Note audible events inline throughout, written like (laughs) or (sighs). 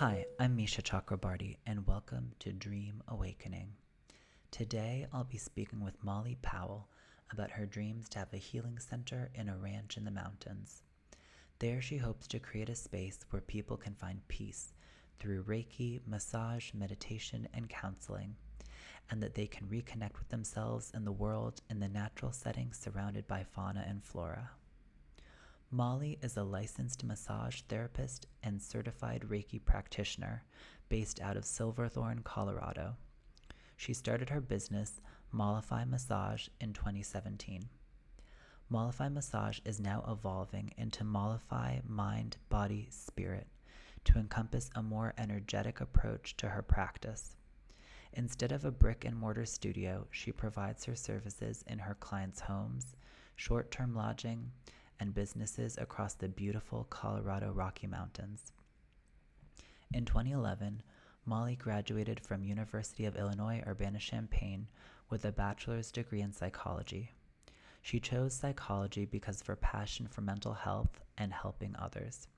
Hi, I'm Misha Chakrabarty, and welcome to Dream Awakening. Today, I'll be speaking with Molly Powell about her dreams to have a healing center in a ranch in the mountains. There, she hopes to create a space where people can find peace through Reiki, massage, meditation, and counseling, and that they can reconnect with themselves and the world in the natural setting surrounded by fauna and flora. Molly is a licensed massage therapist and certified Reiki practitioner based out of Silverthorne, Colorado. She started her business, Mollify Massage, in 2017. Mollify Massage is now evolving into Mollify Mind, Body, Spirit to encompass a more energetic approach to her practice. Instead of a brick and mortar studio, she provides her services in her clients' homes, short term lodging, and businesses across the beautiful Colorado Rocky Mountains. In 2011, Molly graduated from University of Illinois Urbana-Champaign with a bachelor's degree in psychology. She chose psychology because of her passion for mental health and helping others.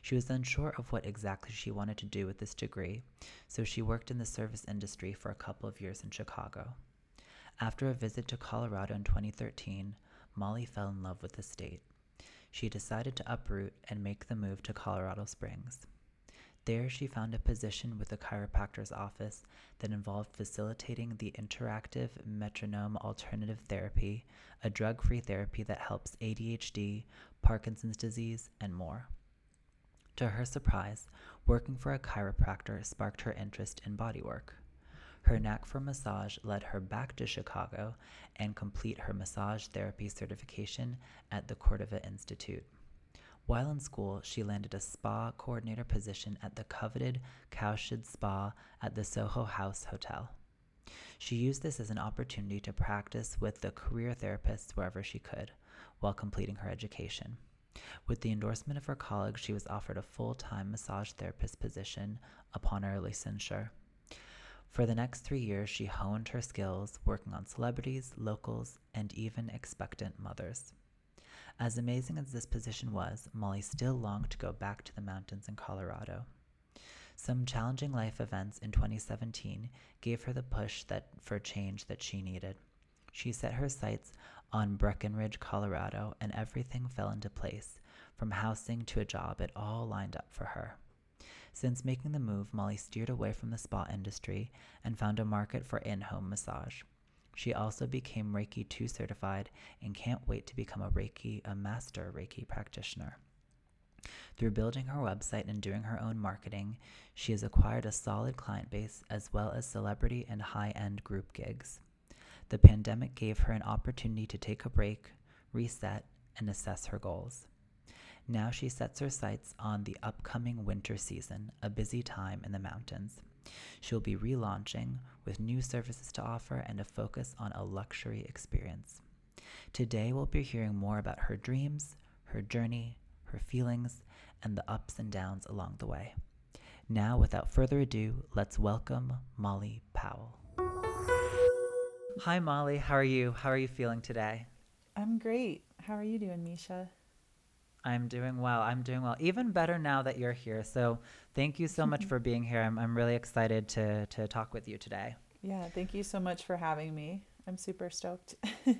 She was unsure of what exactly she wanted to do with this degree, so she worked in the service industry for a couple of years in Chicago. After a visit to Colorado in 2013, Molly fell in love with the state. She decided to uproot and make the move to Colorado Springs. There, she found a position with a chiropractor's office that involved facilitating the interactive metronome alternative therapy, a drug free therapy that helps ADHD, Parkinson's disease, and more. To her surprise, working for a chiropractor sparked her interest in bodywork. Her knack for massage led her back to Chicago and complete her massage therapy certification at the Cortiva Institute. While in school, she landed a spa coordinator position at the coveted Cowshed Spa at the Soho House Hotel. She used this as an opportunity to practice with the career therapists wherever she could while completing her education. With the endorsement of her colleagues, she was offered a full time massage therapist position upon her licensure. For the next three years, she honed her skills working on celebrities, locals, and even expectant mothers. As amazing as this position was, Molly still longed to go back to the mountains in Colorado. Some challenging life events in 2017 gave her the push that for change that she needed. She set her sights on Breckenridge, Colorado, and everything fell into place. From housing to a job, it all lined up for her. Since making the move, Molly steered away from the spa industry and found a market for in home massage. She also became Reiki 2 certified and can't wait to become a Reiki, a master Reiki practitioner. Through building her website and doing her own marketing, she has acquired a solid client base as well as celebrity and high end group gigs. The pandemic gave her an opportunity to take a break, reset, and assess her goals. Now she sets her sights on the upcoming winter season, a busy time in the mountains. She'll be relaunching with new services to offer and a focus on a luxury experience. Today, we'll be hearing more about her dreams, her journey, her feelings, and the ups and downs along the way. Now, without further ado, let's welcome Molly Powell. Hi, Molly. How are you? How are you feeling today? I'm great. How are you doing, Misha? I'm doing well. I'm doing well. Even better now that you're here. So thank you so much (laughs) for being here. I'm, I'm really excited to, to talk with you today. Yeah, thank you so much for having me. I'm super stoked.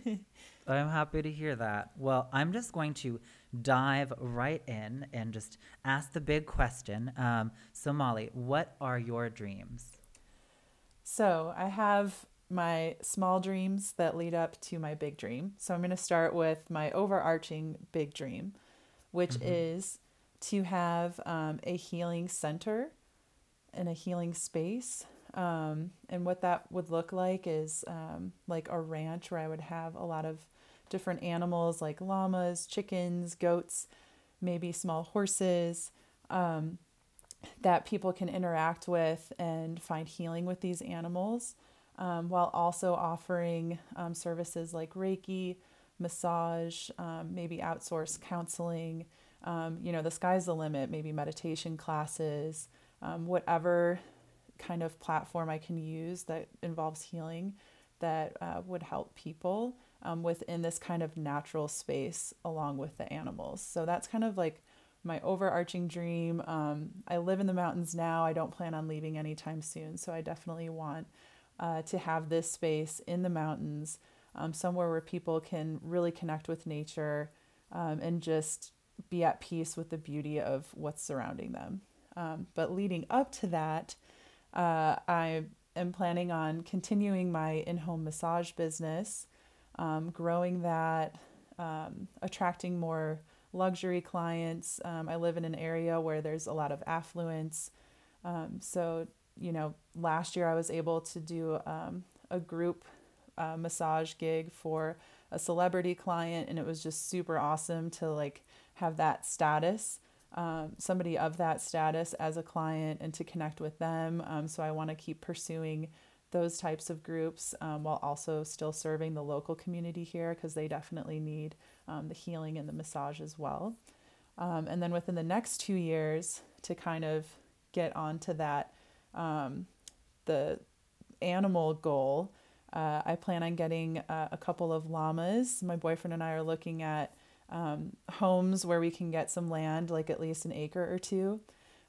(laughs) I'm happy to hear that. Well, I'm just going to dive right in and just ask the big question. Um, so, Molly, what are your dreams? So, I have my small dreams that lead up to my big dream. So, I'm going to start with my overarching big dream which mm-hmm. is to have um, a healing center and a healing space. Um, and what that would look like is um, like a ranch where I would have a lot of different animals like llamas, chickens, goats, maybe small horses um, that people can interact with and find healing with these animals. Um, while also offering um, services like Reiki, massage, um, maybe outsource counseling. Um, you know, the sky's the limit, maybe meditation classes, um, whatever kind of platform I can use that involves healing that uh, would help people um, within this kind of natural space along with the animals. So that's kind of like my overarching dream. Um, I live in the mountains now. I don't plan on leaving anytime soon. So I definitely want uh, to have this space in the mountains, um, somewhere where people can really connect with nature um, and just be at peace with the beauty of what's surrounding them. Um, but leading up to that, uh, I am planning on continuing my in home massage business, um, growing that, um, attracting more luxury clients. Um, I live in an area where there's a lot of affluence. Um, so, you know, last year I was able to do um, a group uh, massage gig for a celebrity client, and it was just super awesome to like have that status. Um, somebody of that status as a client and to connect with them. Um, so I want to keep pursuing those types of groups um, while also still serving the local community here because they definitely need um, the healing and the massage as well. Um, and then within the next two years, to kind of get onto that, um, the animal goal, uh, I plan on getting uh, a couple of llamas. My boyfriend and I are looking at um, homes where we can get some land, like at least an acre or two.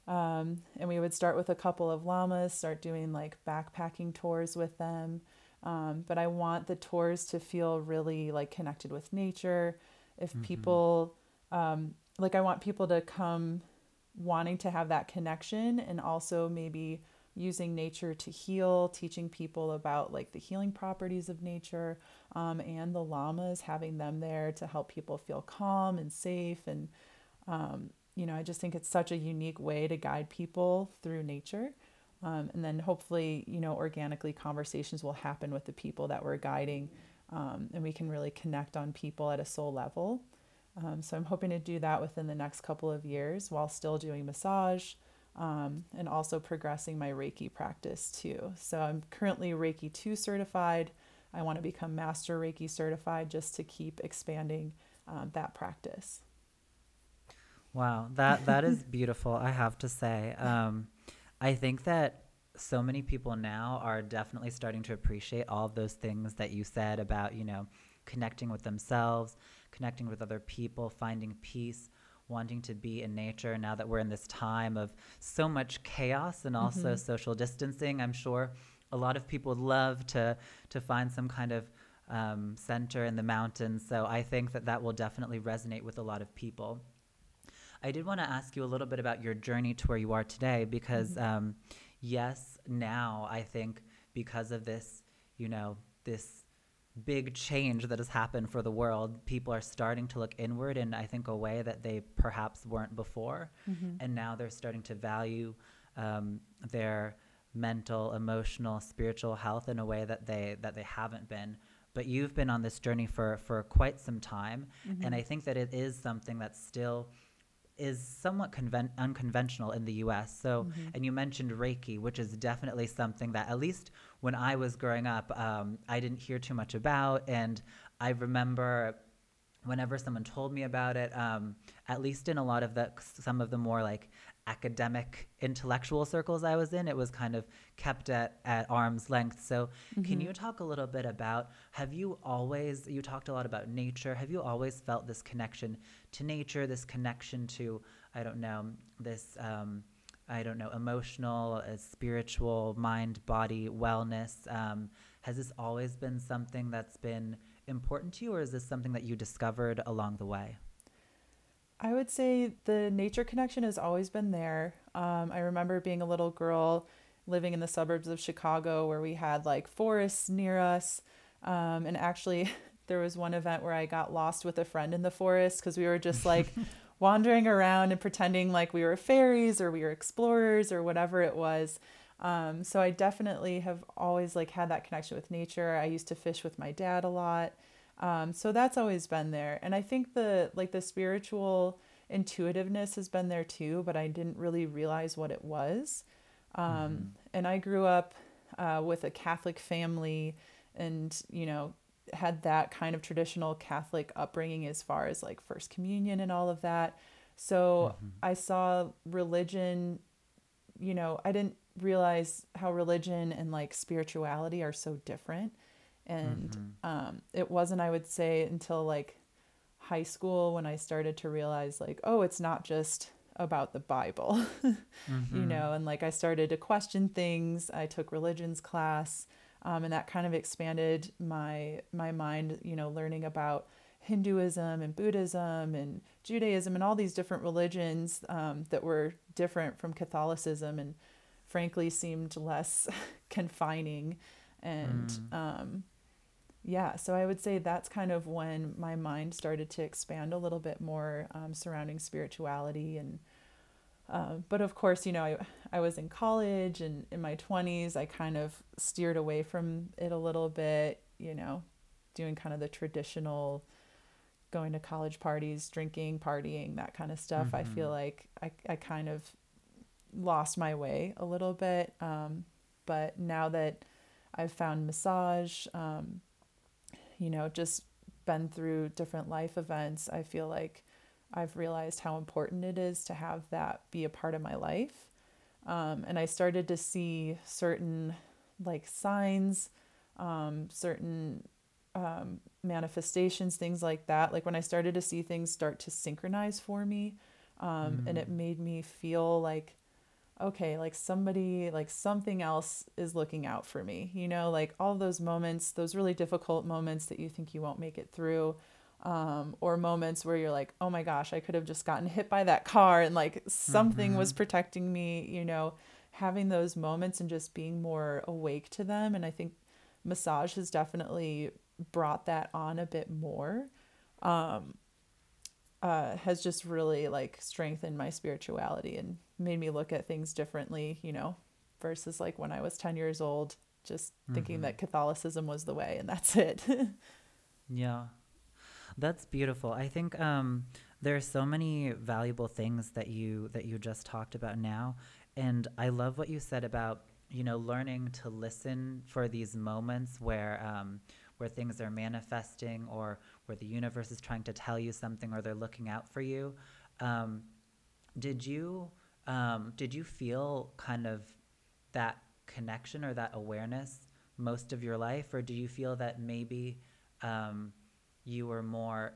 Um, and we would start with a couple of llamas, start doing like backpacking tours with them. Um, but I want the tours to feel really like connected with nature. If mm-hmm. people, um, like, I want people to come wanting to have that connection and also maybe using nature to heal, teaching people about like the healing properties of nature, um, and the llamas, having them there to help people feel calm and safe. And, um, you know, I just think it's such a unique way to guide people through nature. Um, and then hopefully, you know, organically conversations will happen with the people that we're guiding, um, and we can really connect on people at a soul level. Um, so I'm hoping to do that within the next couple of years while still doing massage um, and also progressing my Reiki practice too. So I'm currently Reiki 2 certified. I want to become Master Reiki certified just to keep expanding um, that practice. Wow, that that is (laughs) beautiful. I have to say, um, I think that so many people now are definitely starting to appreciate all of those things that you said about you know connecting with themselves, connecting with other people, finding peace wanting to be in nature now that we're in this time of so much chaos and also mm-hmm. social distancing. I'm sure a lot of people would love to to find some kind of um, center in the mountains. So I think that that will definitely resonate with a lot of people. I did want to ask you a little bit about your journey to where you are today, because mm-hmm. um, yes, now I think because of this, you know, this big change that has happened for the world, people are starting to look inward in, I think, a way that they perhaps weren't before. Mm-hmm. And now they're starting to value um, their mental, emotional, spiritual health in a way that they that they haven't been. But you've been on this journey for for quite some time, mm-hmm. and I think that it is something that's still is somewhat conven- unconventional in the US. So, mm-hmm. and you mentioned Reiki, which is definitely something that, at least when I was growing up, um, I didn't hear too much about. And I remember whenever someone told me about it, um, at least in a lot of the, some of the more like academic intellectual circles I was in, it was kind of kept at, at arm's length. So, mm-hmm. can you talk a little bit about have you always, you talked a lot about nature, have you always felt this connection to nature, this connection to, I don't know, this, um, I don't know, emotional, uh, spiritual, mind, body, wellness? Um, has this always been something that's been important to you, or is this something that you discovered along the way? I would say the nature connection has always been there. Um, I remember being a little girl living in the suburbs of Chicago where we had like forests near us. Um, and actually, (laughs) there was one event where I got lost with a friend in the forest because we were just like (laughs) wandering around and pretending like we were fairies or we were explorers or whatever it was. Um, so I definitely have always like had that connection with nature. I used to fish with my dad a lot. Um, so that's always been there. And I think the like the spiritual intuitiveness has been there too, but I didn't really realize what it was. Um, mm-hmm. And I grew up uh, with a Catholic family and, you know, had that kind of traditional Catholic upbringing as far as like First Communion and all of that. So mm-hmm. I saw religion, you know, I didn't realize how religion and like spirituality are so different and mm-hmm. um, it wasn't i would say until like high school when I started to realize, like, oh, it's not just about the Bible, (laughs) mm-hmm. you know, and like I started to question things. I took religions class, um, and that kind of expanded my my mind, you know, learning about Hinduism and Buddhism and Judaism and all these different religions um, that were different from Catholicism and frankly seemed less (laughs) confining and mm. um, yeah so i would say that's kind of when my mind started to expand a little bit more um, surrounding spirituality and uh, but of course you know I, I was in college and in my 20s i kind of steered away from it a little bit you know doing kind of the traditional going to college parties drinking partying that kind of stuff mm-hmm. i feel like I, I kind of lost my way a little bit um, but now that i've found massage um, you know, just been through different life events, I feel like I've realized how important it is to have that be a part of my life. Um, and I started to see certain like signs, um, certain um, manifestations, things like that. Like when I started to see things start to synchronize for me, mm. and it made me feel like okay, like somebody, like something else is looking out for me, you know, like all those moments, those really difficult moments that you think you won't make it through. Um, or moments where you're like, oh my gosh, I could have just gotten hit by that car and like something mm-hmm. was protecting me, you know, having those moments and just being more awake to them. And I think massage has definitely brought that on a bit more. Um, uh, has just really like strengthened my spirituality and made me look at things differently, you know, versus like when I was 10 years old, just mm-hmm. thinking that Catholicism was the way and that's it. (laughs) yeah. That's beautiful. I think um, there are so many valuable things that you that you just talked about now, and I love what you said about you know learning to listen for these moments where um, where things are manifesting or where the universe is trying to tell you something or they're looking out for you. Um, did you um, did you feel kind of that connection or that awareness most of your life, or do you feel that maybe um, you were more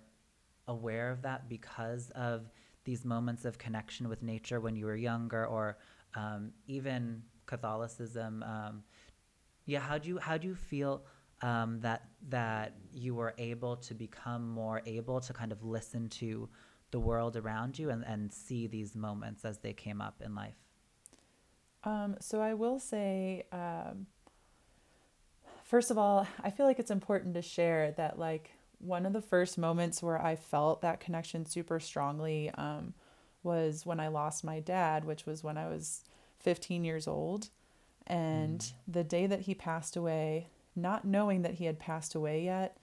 aware of that because of these moments of connection with nature when you were younger, or um, even Catholicism? Um, yeah, how do you how do you feel um, that that you were able to become more able to kind of listen to the world around you and, and see these moments as they came up in life? Um, so I will say, um, first of all, I feel like it's important to share that like one of the first moments where I felt that connection super strongly um, was when I lost my dad, which was when I was 15 years old. And mm. the day that he passed away, not knowing that he had passed away yet,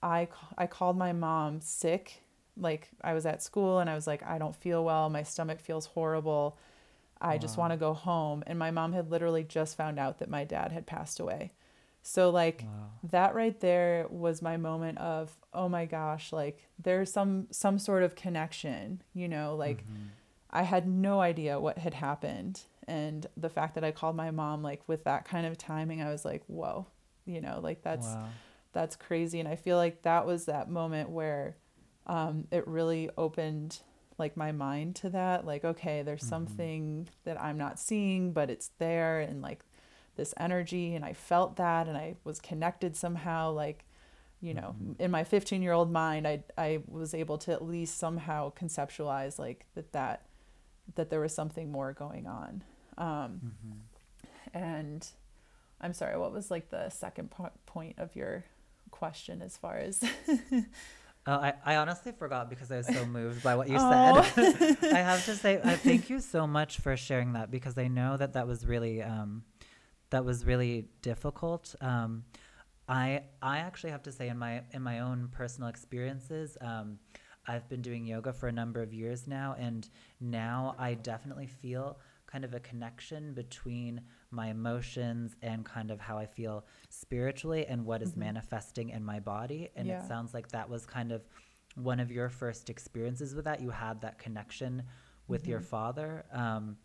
I, I called my mom sick like I was at school and I was like, I don't feel well. My stomach feels horrible. I wow. just want to go home. And my mom had literally just found out that my dad had passed away. So like wow. that right there was my moment of, oh my gosh, like there's some some sort of connection, you know, like mm-hmm. I had no idea what had happened. And the fact that I called my mom like with that kind of timing, I was like, whoa, you know, like that's wow. that's crazy. And I feel like that was that moment where um, it really opened like my mind to that like okay there's mm-hmm. something that i'm not seeing but it's there and like this energy and i felt that and i was connected somehow like you know mm-hmm. in my 15 year old mind i i was able to at least somehow conceptualize like that that that there was something more going on um mm-hmm. and i'm sorry what was like the second po- point of your question as far as (laughs) Oh, I, I honestly forgot because I was so moved by what you said. (laughs) I have to say, thank you so much for sharing that because I know that that was really, um, that was really difficult. Um, I I actually have to say in my in my own personal experiences, um, I've been doing yoga for a number of years now, and now I definitely feel kind of a connection between my emotions and kind of how I feel spiritually and what is mm-hmm. manifesting in my body. And yeah. it sounds like that was kind of one of your first experiences with that. You had that connection with mm-hmm. your father. Um,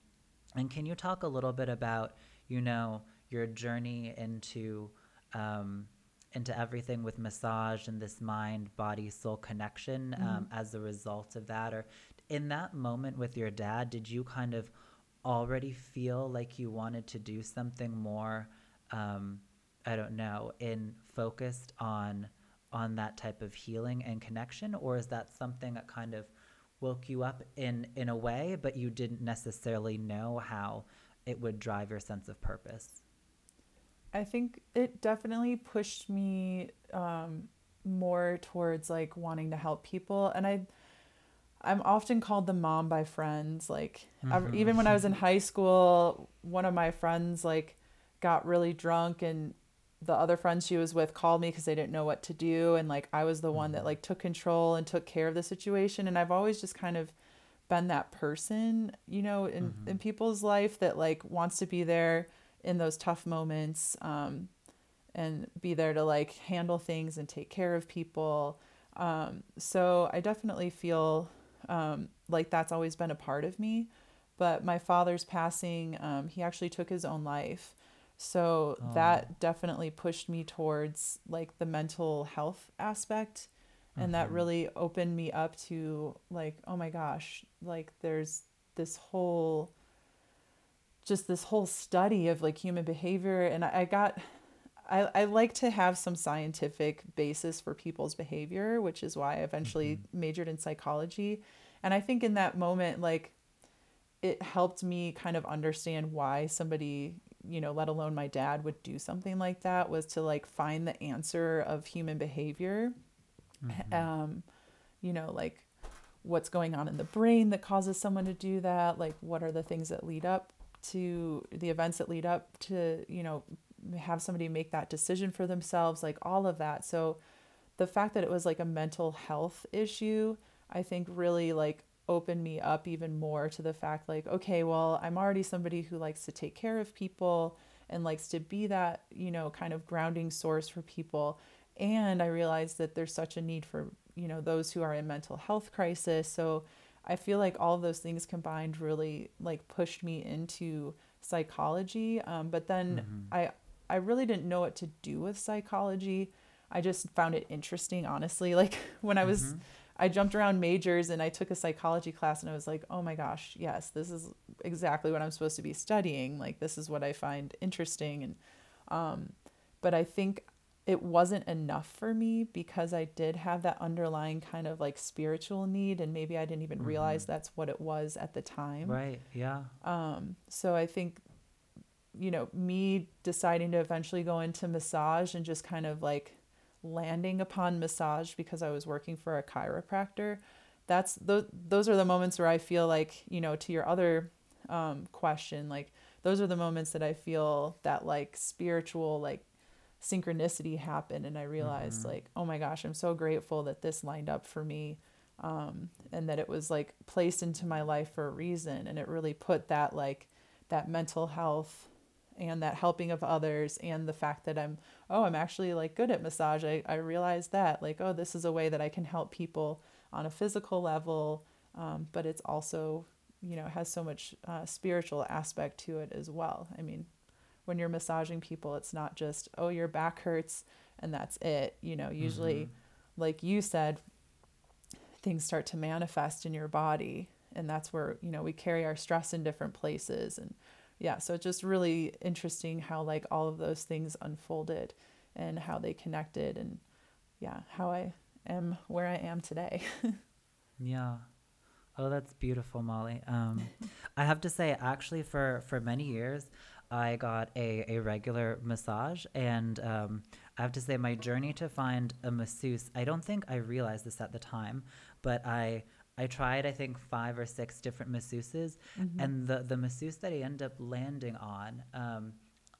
and can you talk a little bit about, you know, your journey into um, into everything with massage and this mind body soul connection um, mm-hmm. as a result of that or in that moment with your dad did you kind of already feel like you wanted to do something more um, i don't know in focused on on that type of healing and connection? Or is that something that kind of woke you up in in a way but you didn't necessarily know how it would drive your sense of purpose? I think it definitely pushed me um, more towards like wanting to help people. And i i'm often called the mom by friends like mm-hmm. even when i was in high school one of my friends like got really drunk and the other friends she was with called me because they didn't know what to do and like i was the one that mm-hmm. like took control and took care of the situation and i've always just kind of been that person you know in, mm-hmm. in people's life that like wants to be there in those tough moments um, and be there to like handle things and take care of people um, so i definitely feel um, like that's always been a part of me but my father's passing um, he actually took his own life so oh. that definitely pushed me towards like the mental health aspect. And mm-hmm. that really opened me up to like, oh my gosh, like there's this whole just this whole study of like human behavior and I, I got I, I like to have some scientific basis for people's behavior, which is why I eventually mm-hmm. majored in psychology. And I think in that moment, like, it helped me kind of understand why somebody you know, let alone my dad would do something like that was to like find the answer of human behavior. Mm-hmm. Um, you know, like what's going on in the brain that causes someone to do that, like what are the things that lead up to the events that lead up to, you know, have somebody make that decision for themselves, like all of that. So the fact that it was like a mental health issue, I think really like opened me up even more to the fact like okay well i'm already somebody who likes to take care of people and likes to be that you know kind of grounding source for people and i realized that there's such a need for you know those who are in mental health crisis so i feel like all those things combined really like pushed me into psychology um, but then mm-hmm. i i really didn't know what to do with psychology i just found it interesting honestly (laughs) like when i was mm-hmm I jumped around majors and I took a psychology class and I was like, oh my gosh, yes, this is exactly what I'm supposed to be studying. Like, this is what I find interesting. And, um, but I think it wasn't enough for me because I did have that underlying kind of like spiritual need and maybe I didn't even mm-hmm. realize that's what it was at the time. Right. Yeah. Um, so I think, you know, me deciding to eventually go into massage and just kind of like landing upon massage because I was working for a chiropractor. That's those those are the moments where I feel like, you know, to your other um, question, like those are the moments that I feel that like spiritual like synchronicity happened and I realized mm-hmm. like, oh my gosh, I'm so grateful that this lined up for me. Um, and that it was like placed into my life for a reason and it really put that like that mental health and that helping of others and the fact that I'm oh I'm actually like good at massage. I, I realized that like oh this is a way that I can help people on a physical level um, but it's also you know has so much uh, spiritual aspect to it as well. I mean when you're massaging people it's not just oh your back hurts and that's it. You know usually mm-hmm. like you said things start to manifest in your body and that's where you know we carry our stress in different places and yeah, so it's just really interesting how like all of those things unfolded and how they connected and yeah, how I am where I am today. (laughs) yeah. Oh, that's beautiful, Molly. Um, (laughs) I have to say, actually, for for many years, I got a, a regular massage, and um, I have to say, my journey to find a masseuse. I don't think I realized this at the time, but I I tried, I think, five or six different masseuses, mm-hmm. and the the masseuse that I ended up landing on, um,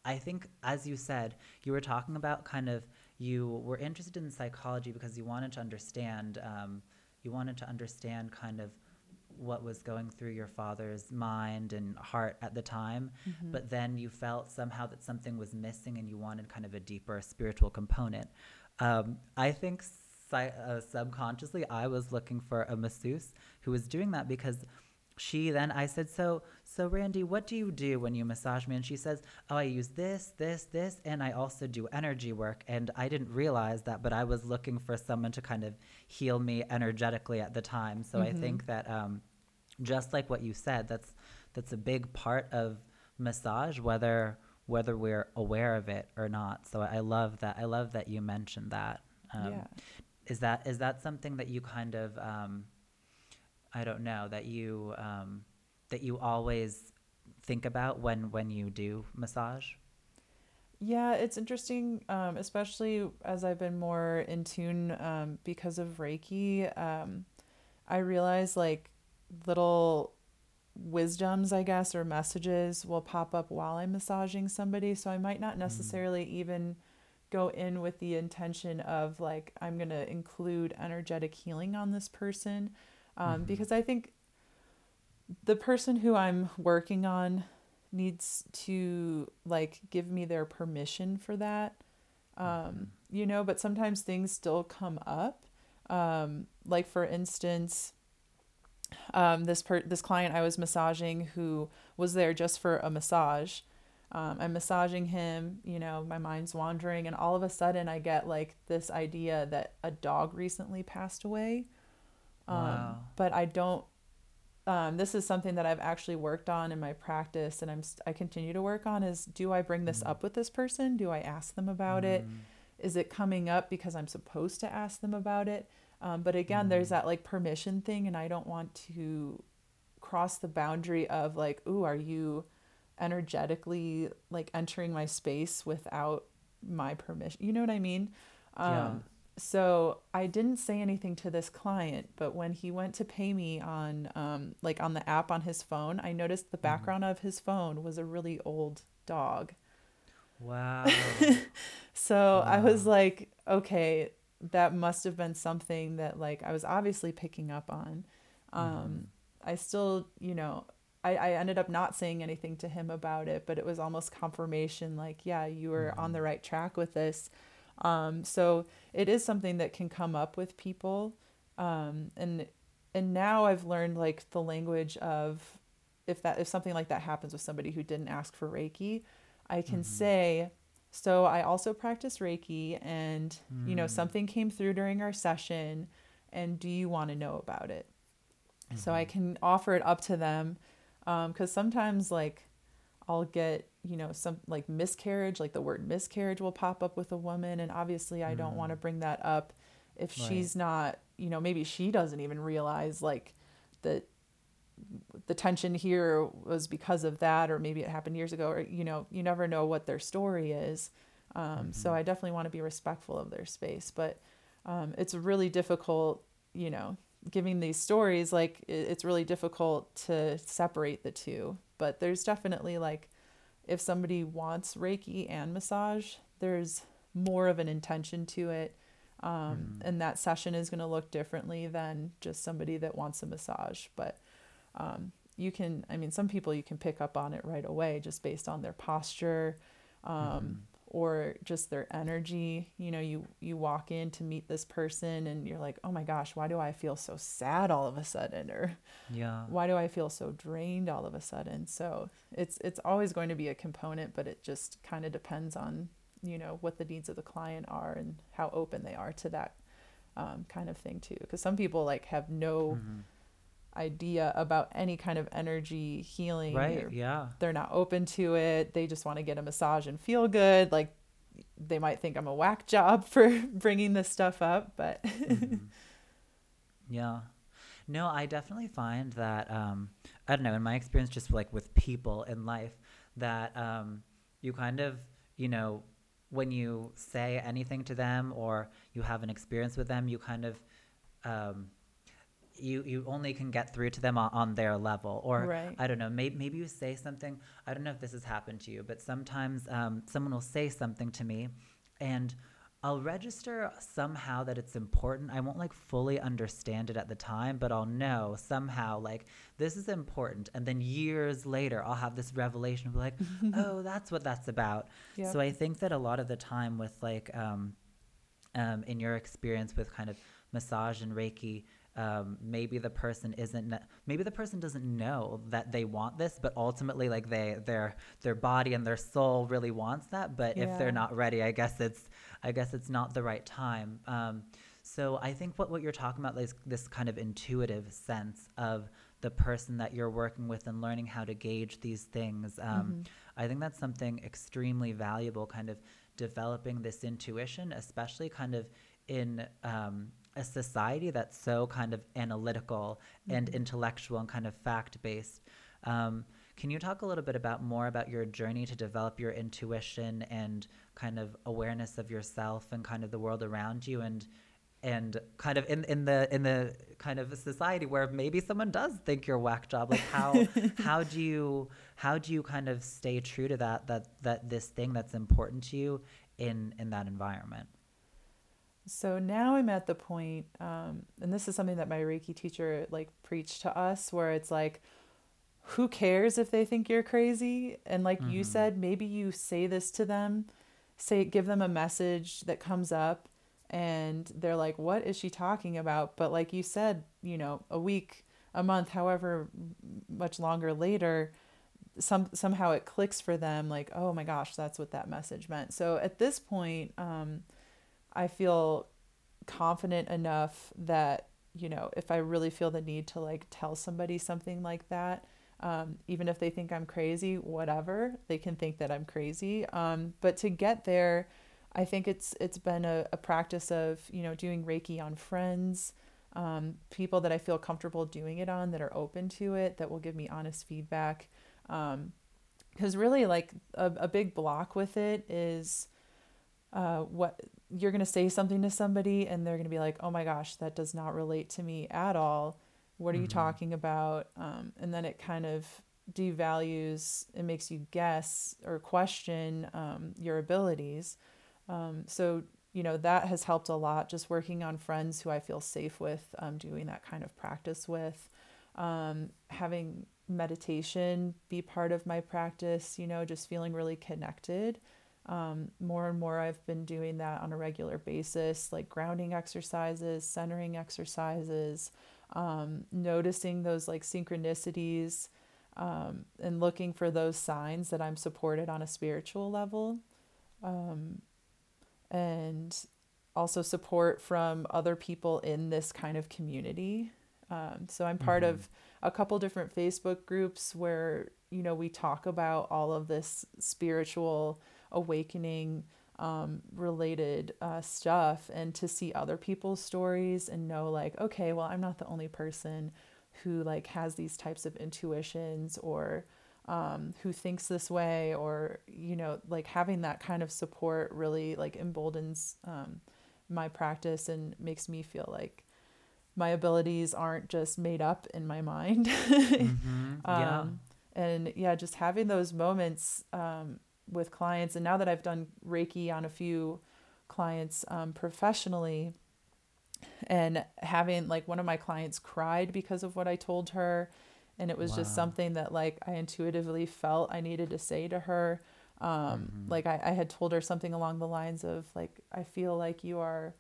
I think, as you said, you were talking about kind of you were interested in psychology because you wanted to understand, um, you wanted to understand kind of what was going through your father's mind and heart at the time, mm-hmm. but then you felt somehow that something was missing, and you wanted kind of a deeper spiritual component. Um, I think uh, subconsciously I was looking for a masseuse who was doing that because she then I said, so so Randy, what do you do when you massage me? And she says, oh, I use this, this, this, and I also do energy work. And I didn't realize that, but I was looking for someone to kind of heal me energetically at the time. So mm-hmm. I think that um, just like what you said, that's that's a big part of massage, whether whether we're aware of it or not. So I love that. I love that you mentioned that. Um, yeah. Is that is that something that you kind of um, I don't know that you um, that you always think about when when you do massage? Yeah, it's interesting, um, especially as I've been more in tune um, because of Reiki. Um, I realize like little wisdoms, I guess, or messages will pop up while I'm massaging somebody. So I might not mm. necessarily mm. even go in with the intention of like, I'm going to include energetic healing on this person. Um, mm-hmm. Because I think the person who I'm working on needs to like give me their permission for that. Um, mm-hmm. You know, but sometimes things still come up. Um, like, for instance, um, this per- this client I was massaging who was there just for a massage. Um, I'm massaging him, you know, my mind's wandering, and all of a sudden I get like this idea that a dog recently passed away. Um, wow. But I don't. Um, this is something that I've actually worked on in my practice, and I'm I continue to work on. Is do I bring this mm. up with this person? Do I ask them about mm. it? Is it coming up because I'm supposed to ask them about it? Um, but again, mm there's that like permission thing, and I don't want to cross the boundary of like, ooh, are you energetically like entering my space without my permission? You know what I mean? Um, yeah. So I didn't say anything to this client, but when he went to pay me on um, like on the app on his phone, I noticed the mm-hmm. background mm of his phone was a really old dog. Wow. (laughs) so wow. I was like, okay, that must have been something that like I was obviously picking up on. Um, mm-hmm. I still, you know, I, I ended up not saying anything to him about it, but it was almost confirmation like, yeah, you were mm-hmm. on the right track with this. Um, so it is something that can come up with people. Um, and and now I've learned like the language of if that if something like that happens with somebody who didn't ask for Reiki, I can mm-hmm. say, so I also practice Reiki, and mm. you know, hmm. something came through during our session, and do you want to know about it? Mm-hmm. So I mm-hmm. can offer it up to them, because um, sometimes like I'll get you know some like miscarriage, like the word miscarriage will pop up with a woman, and obviously I mm. don't want to bring that up if right. she's not, you know, maybe she doesn't even realize like that the tension here was because of that, or maybe it happened years ago, or you know, you never know what their story is. Um, mm-hmm. So I definitely want to be respectful of their space, but um, it's really difficult, you know, giving these stories. Like it's really difficult to separate the two. But there's definitely like, if somebody wants Reiki and massage, there's more of an intention to it. Um, mm-hmm. And that session is going to look differently than just somebody that wants a massage. But um, you can i mean some people you can pick up on it right away just based on their posture um, mm-hmm. Or just their energy you know you you walk in to meet this person and you're like oh my gosh why do i feel so sad all of a sudden? or yeah. why do i feel so drained all of a sudden? So it's it's always going to be a component but it just kind of depends on you know what the needs of the client are and how open they are to that um, kind of thing too. Because some people like have no mm-hmm idea about any kind of energy healing. Right. Yeah. They're not open to it. They just want to get a massage and feel good. Like they might think I'm a whack job (laughs) for bringing this stuff up, but mm-hmm. (laughs) yeah. No, I definitely find that um, I don't know in my experience, just like with people in life, that um, you kind of you know when you say anything to them or you have an experience with them, you kind of um, you you only can get through to them on, on their level or right. i don't know maybe, maybe you say something i don't know if this has happened to you but sometimes um, someone will say something to me and i'll register somehow that it's important i won't like fully understand it at the time but i'll know somehow like this is important and then years later i'll have this revelation of like (laughs) oh that's what that's about yep. so i think that a lot of the time with like um, um, in your experience with kind of massage and reiki um, maybe the person isn't maybe the person doesn't know that they want this but ultimately like they their their body and their soul really wants that but yeah. if they're not ready i guess it's i guess it's not the right time um, so i think what, what you're talking about is this kind of intuitive sense of the person that you're working with and learning how to gauge these things um, mm-hmm. i think that's something extremely valuable kind of developing this intuition especially kind of in um, a society that's so kind of analytical mm-hmm. and intellectual and kind of fact based. Um, can you talk a little bit about more about your journey to develop your intuition and kind of awareness of yourself and kind of the world around you and and kind of in, in the in the kind of society where maybe someone does think you're a whack job like how (laughs) how do you how do you kind of stay true to that that that this thing that's important to you in in that environment so now I'm at the point, um, and this is something that my Reiki teacher like preached to us, where it's like, who cares if they think you're crazy? And like mm-hmm. you said, maybe you say this to them, say give them a message that comes up, and they're like, what is she talking about? But like you said, you know, a week, a month, however much longer later, some somehow it clicks for them, like, oh my gosh, that's what that message meant. So at this point, um, I feel confident enough that, you know, if I really feel the need to like tell somebody something like that, um, even if they think I'm crazy, whatever, they can think that I'm crazy. Um, but to get there, I think it's it's been a, a practice of you know doing Reiki on friends, um, people that I feel comfortable doing it on that are open to it that will give me honest feedback. Because um, really, like a, a big block with it is uh, what you're going to say something to somebody and they're going to be like, oh my gosh, that does not relate to me at all. What are mm-hmm. you talking about? Um, and then it kind of devalues, it makes you guess or question um, your abilities. Um, so, you know, that has helped a lot just working on friends who I feel safe with, um, doing that kind of practice with. Um, having meditation be part of my practice, you know, just feeling really connected um, more and more, I've been doing that on a regular basis, like grounding exercises, centering exercises, um, noticing those like synchronicities, um, and looking for those signs that I'm supported on a spiritual level. Um, and also support from other people in this kind of community. Um, so I'm part mm-hmm. of a couple different Facebook groups where, you know, we talk about all of this spiritual awakening um, related uh, stuff and to see other people's stories and know like okay well i'm not the only person who like has these types of intuitions or um, who thinks this way or you know like having that kind of support really like emboldens um, my practice and makes me feel like my abilities aren't just made up in my mind (laughs) mm-hmm. yeah. Um, and yeah just having those moments um, with clients and now that I've done Reiki on a few clients um, professionally and having like one of my clients cried because of what I told her and it was wow. just something that like I intuitively felt I needed to say to her um, mm-hmm. like I, I had told her something along the lines of like I feel like you are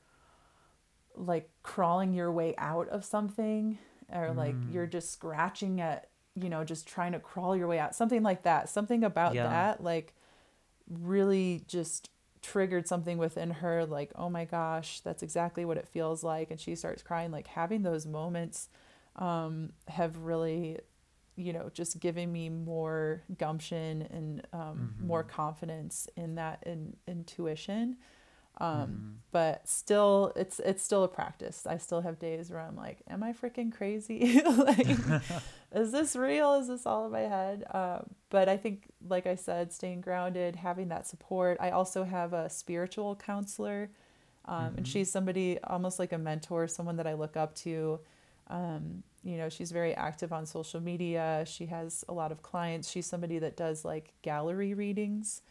like crawling your way out of something or mm. like you're just scratching at you know just trying to crawl your way out something like that something about yeah. that like really just triggered something within her like oh my gosh that's exactly what it feels like and she starts crying like having those moments um, have really you know just giving me more gumption and um, mm-hmm. more confidence in that in, intuition um, mm-hmm. but still it's it's still a practice. I still have days where i'm like am i freaking crazy? (laughs) Like (laughs) is this real? Is this all in my head? Uh, but i think like i said staying grounded having that support. I also have a spiritual counselor um, mm-hmm. and she's somebody almost like a mentor someone that i look up to. Um, you know she's very active on social media. She has a lot of clients. She's somebody that does like gallery readings.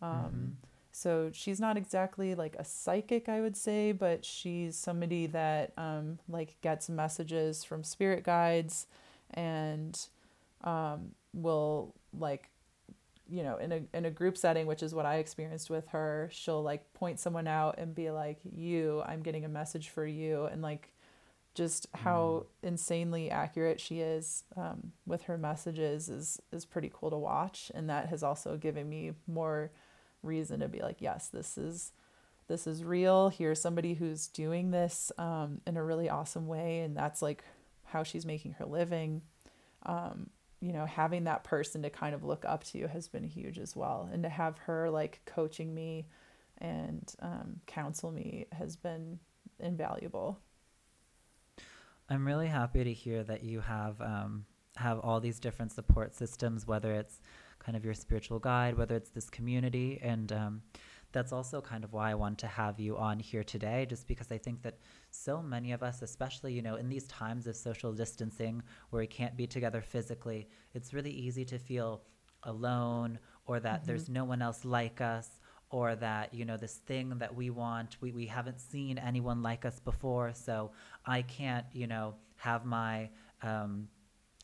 Um, mm-hmm so she's not exactly like a psychic, I would say, but she's somebody that um, like gets messages from spirit guides and um, will like you know in a in a group setting which is what i experienced with her she'll like point someone out and be like you i'm getting a message for you and like just how mm. insanely accurate she is um, with her messages is is pretty cool to watch and that has also given me more reason to be like yes this is this is real. Here's somebody who's doing this um, in a really awesome way and that's like how she's making her living. Um, you know having that person to kind of look up to has been huge as well. And to have her like coaching me and um, counsel me has been invaluable. I'm really happy to hear that you have um, have all these different support systems, whether it's kind of your spiritual guide, whether it's this community, and um, that's also kind of why I want to have you on here today, just because I think that so many of us, especially you know in these times of social distancing where we can't be together physically, it's really easy to feel alone or that mm-hmm. there's no one else like us or that you know this thing that we want we, we haven't seen anyone like us before so i can't you know have my um,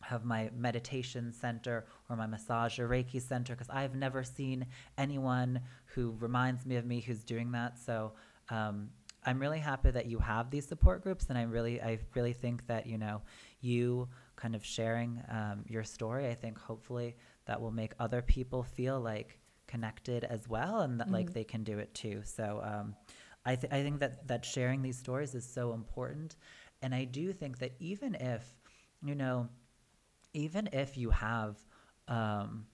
have my meditation center or my massage or reiki center because i've never seen anyone who reminds me of me who's doing that. So um, i'm really happy that you have these support groups and i really i really think that you know you kind of sharing um, your story i think hopefully that will make other people feel like connected as well and that mm-hmm. like they can do it too. So um, I, th- I think that that sharing these stories is so important. And i do think that even if you know even if you have um,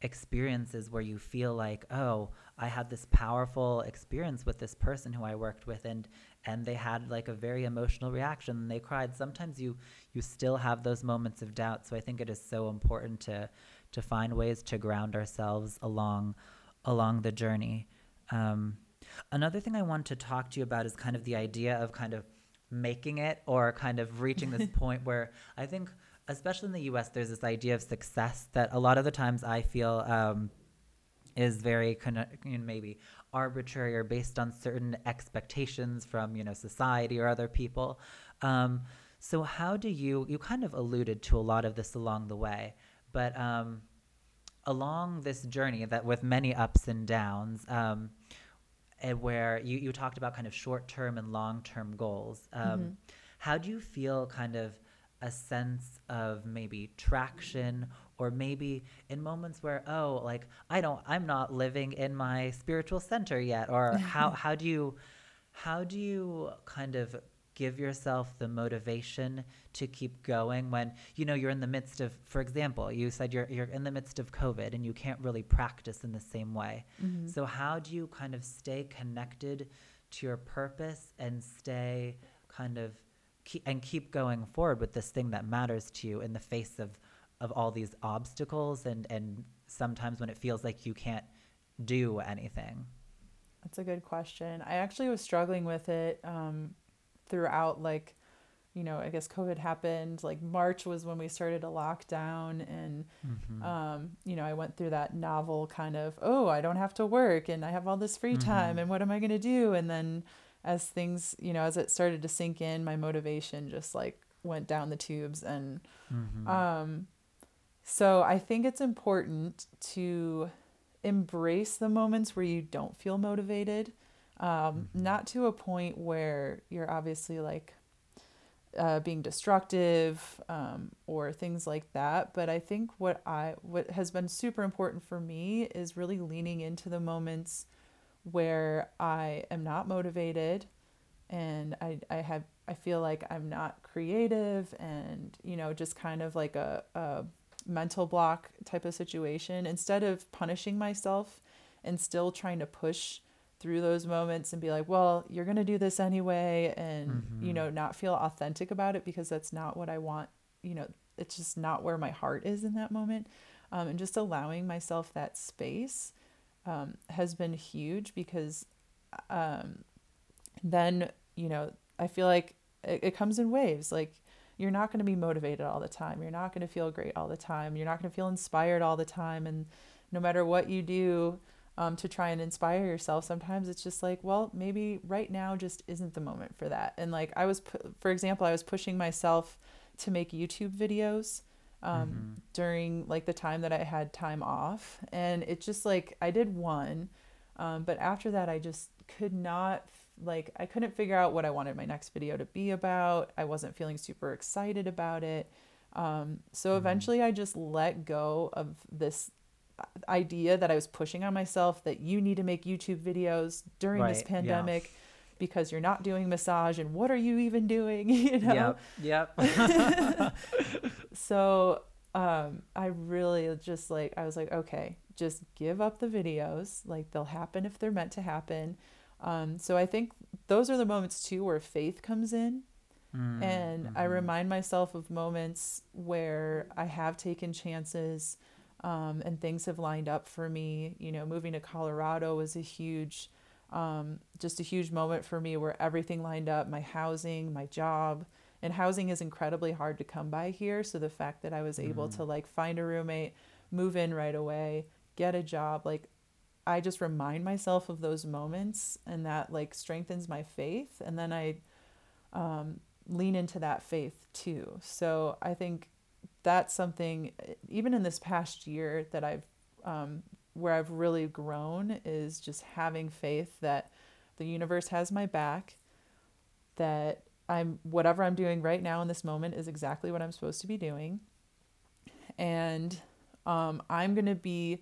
experiences where you feel like oh i had this powerful experience with this person who i worked with and and they had like a very emotional reaction and they cried sometimes you you still have those moments of doubt so i think it is so important to to find ways to ground ourselves along along the journey. Um, another thing I want to talk to you about is kind of the idea of kind of making it or kind of reaching this (laughs) point where I think, especially in the U.S., there's this idea of success that a lot of the times I feel um, is very con- maybe arbitrary or based on certain expectations from you know society or other people. Um, so how do you you kind of alluded to a lot of this along the way? But um, along this journey that with many ups and downs, um, and where you, you talked about kind of short term and long term goals, um, mm-hmm. how do you feel kind of a sense of maybe traction or maybe in moments where oh like i don't i'm not living in my spiritual center yet or (laughs) how how do you how do you kind of give yourself the motivation to keep going when you know you're in the midst of for example you said you're you're in the midst of covid and you can't really practice in the same way mm-hmm. so how do you kind of stay connected to your purpose and stay kind of and keep going forward with this thing that matters to you in the face of of all these obstacles and and sometimes when it feels like you can't do anything that's a good question i actually was struggling with it um, throughout like you know i guess covid happened like march was when we started a lockdown and mm-hmm. um, you know i went through that novel kind of oh i don't have to work and i have all this free time mm-hmm. and what am i going to do and then as things you know as it started to sink in my motivation just like went down the tubes and mm-hmm. um so i think it's important to embrace the moments where you don't feel motivated um, mm-hmm. not to a point where you're obviously like uh, being destructive um, or things like that. But I think what I what has been super important for me is really leaning into the moments where I am not motivated and I, I have I feel like I'm not creative and you know just kind of like a, a mental block type of situation instead of punishing myself and still trying to push through those moments and be like, well, you're going to do this anyway. And, mm-hmm. you know, not feel authentic about it because that's not what I want. You know, it's just not where my heart is in that moment. Um, and just allowing myself that space um, has been huge because um, then, you know, I feel like it, it comes in waves. Like, you're not going to be motivated all the time. You're not going to feel great all the time. You're not going to feel inspired all the time. And no matter what you do, um, to try and inspire yourself sometimes it's just like well maybe right now just isn't the moment for that and like i was pu- for example i was pushing myself to make youtube videos um, mm-hmm. during like the time that i had time off and it just like i did one um, but after that i just could not like I couldn't figure out what I wanted my next video to be about. I wasn't feeling super excited about it. Um, so Mhm. eventually I just let go of this uh, idea that I was pushing on myself that you need to make YouTube videos during this pandemic. yeah. Because you're not doing massage and what are you even doing? (laughs) you know? Yep. Yep. (laughs) so um i really just like i was like okay just give up the videos like they'll happen if they're meant to happen um so i think those are the moments too where faith comes in Mm, and i mhm. remind myself of moments where i have taken chances um, and things have lined up for me you know moving to colorado was a huge um, just a huge moment for me where everything lined up my housing my job and housing is incredibly hard to come by here. So the fact that i was able Mhm. to like find a roommate move in right away get a job like i just remind myself of those moments and that like strengthens my faith. And then i um, lean into that faith too. So i think that's something even in this past year that i've um, where i've really grown is just having faith that the universe has my back that i'm whatever i'm doing right now in this moment is exactly what i'm supposed to be doing and um, i'm going to be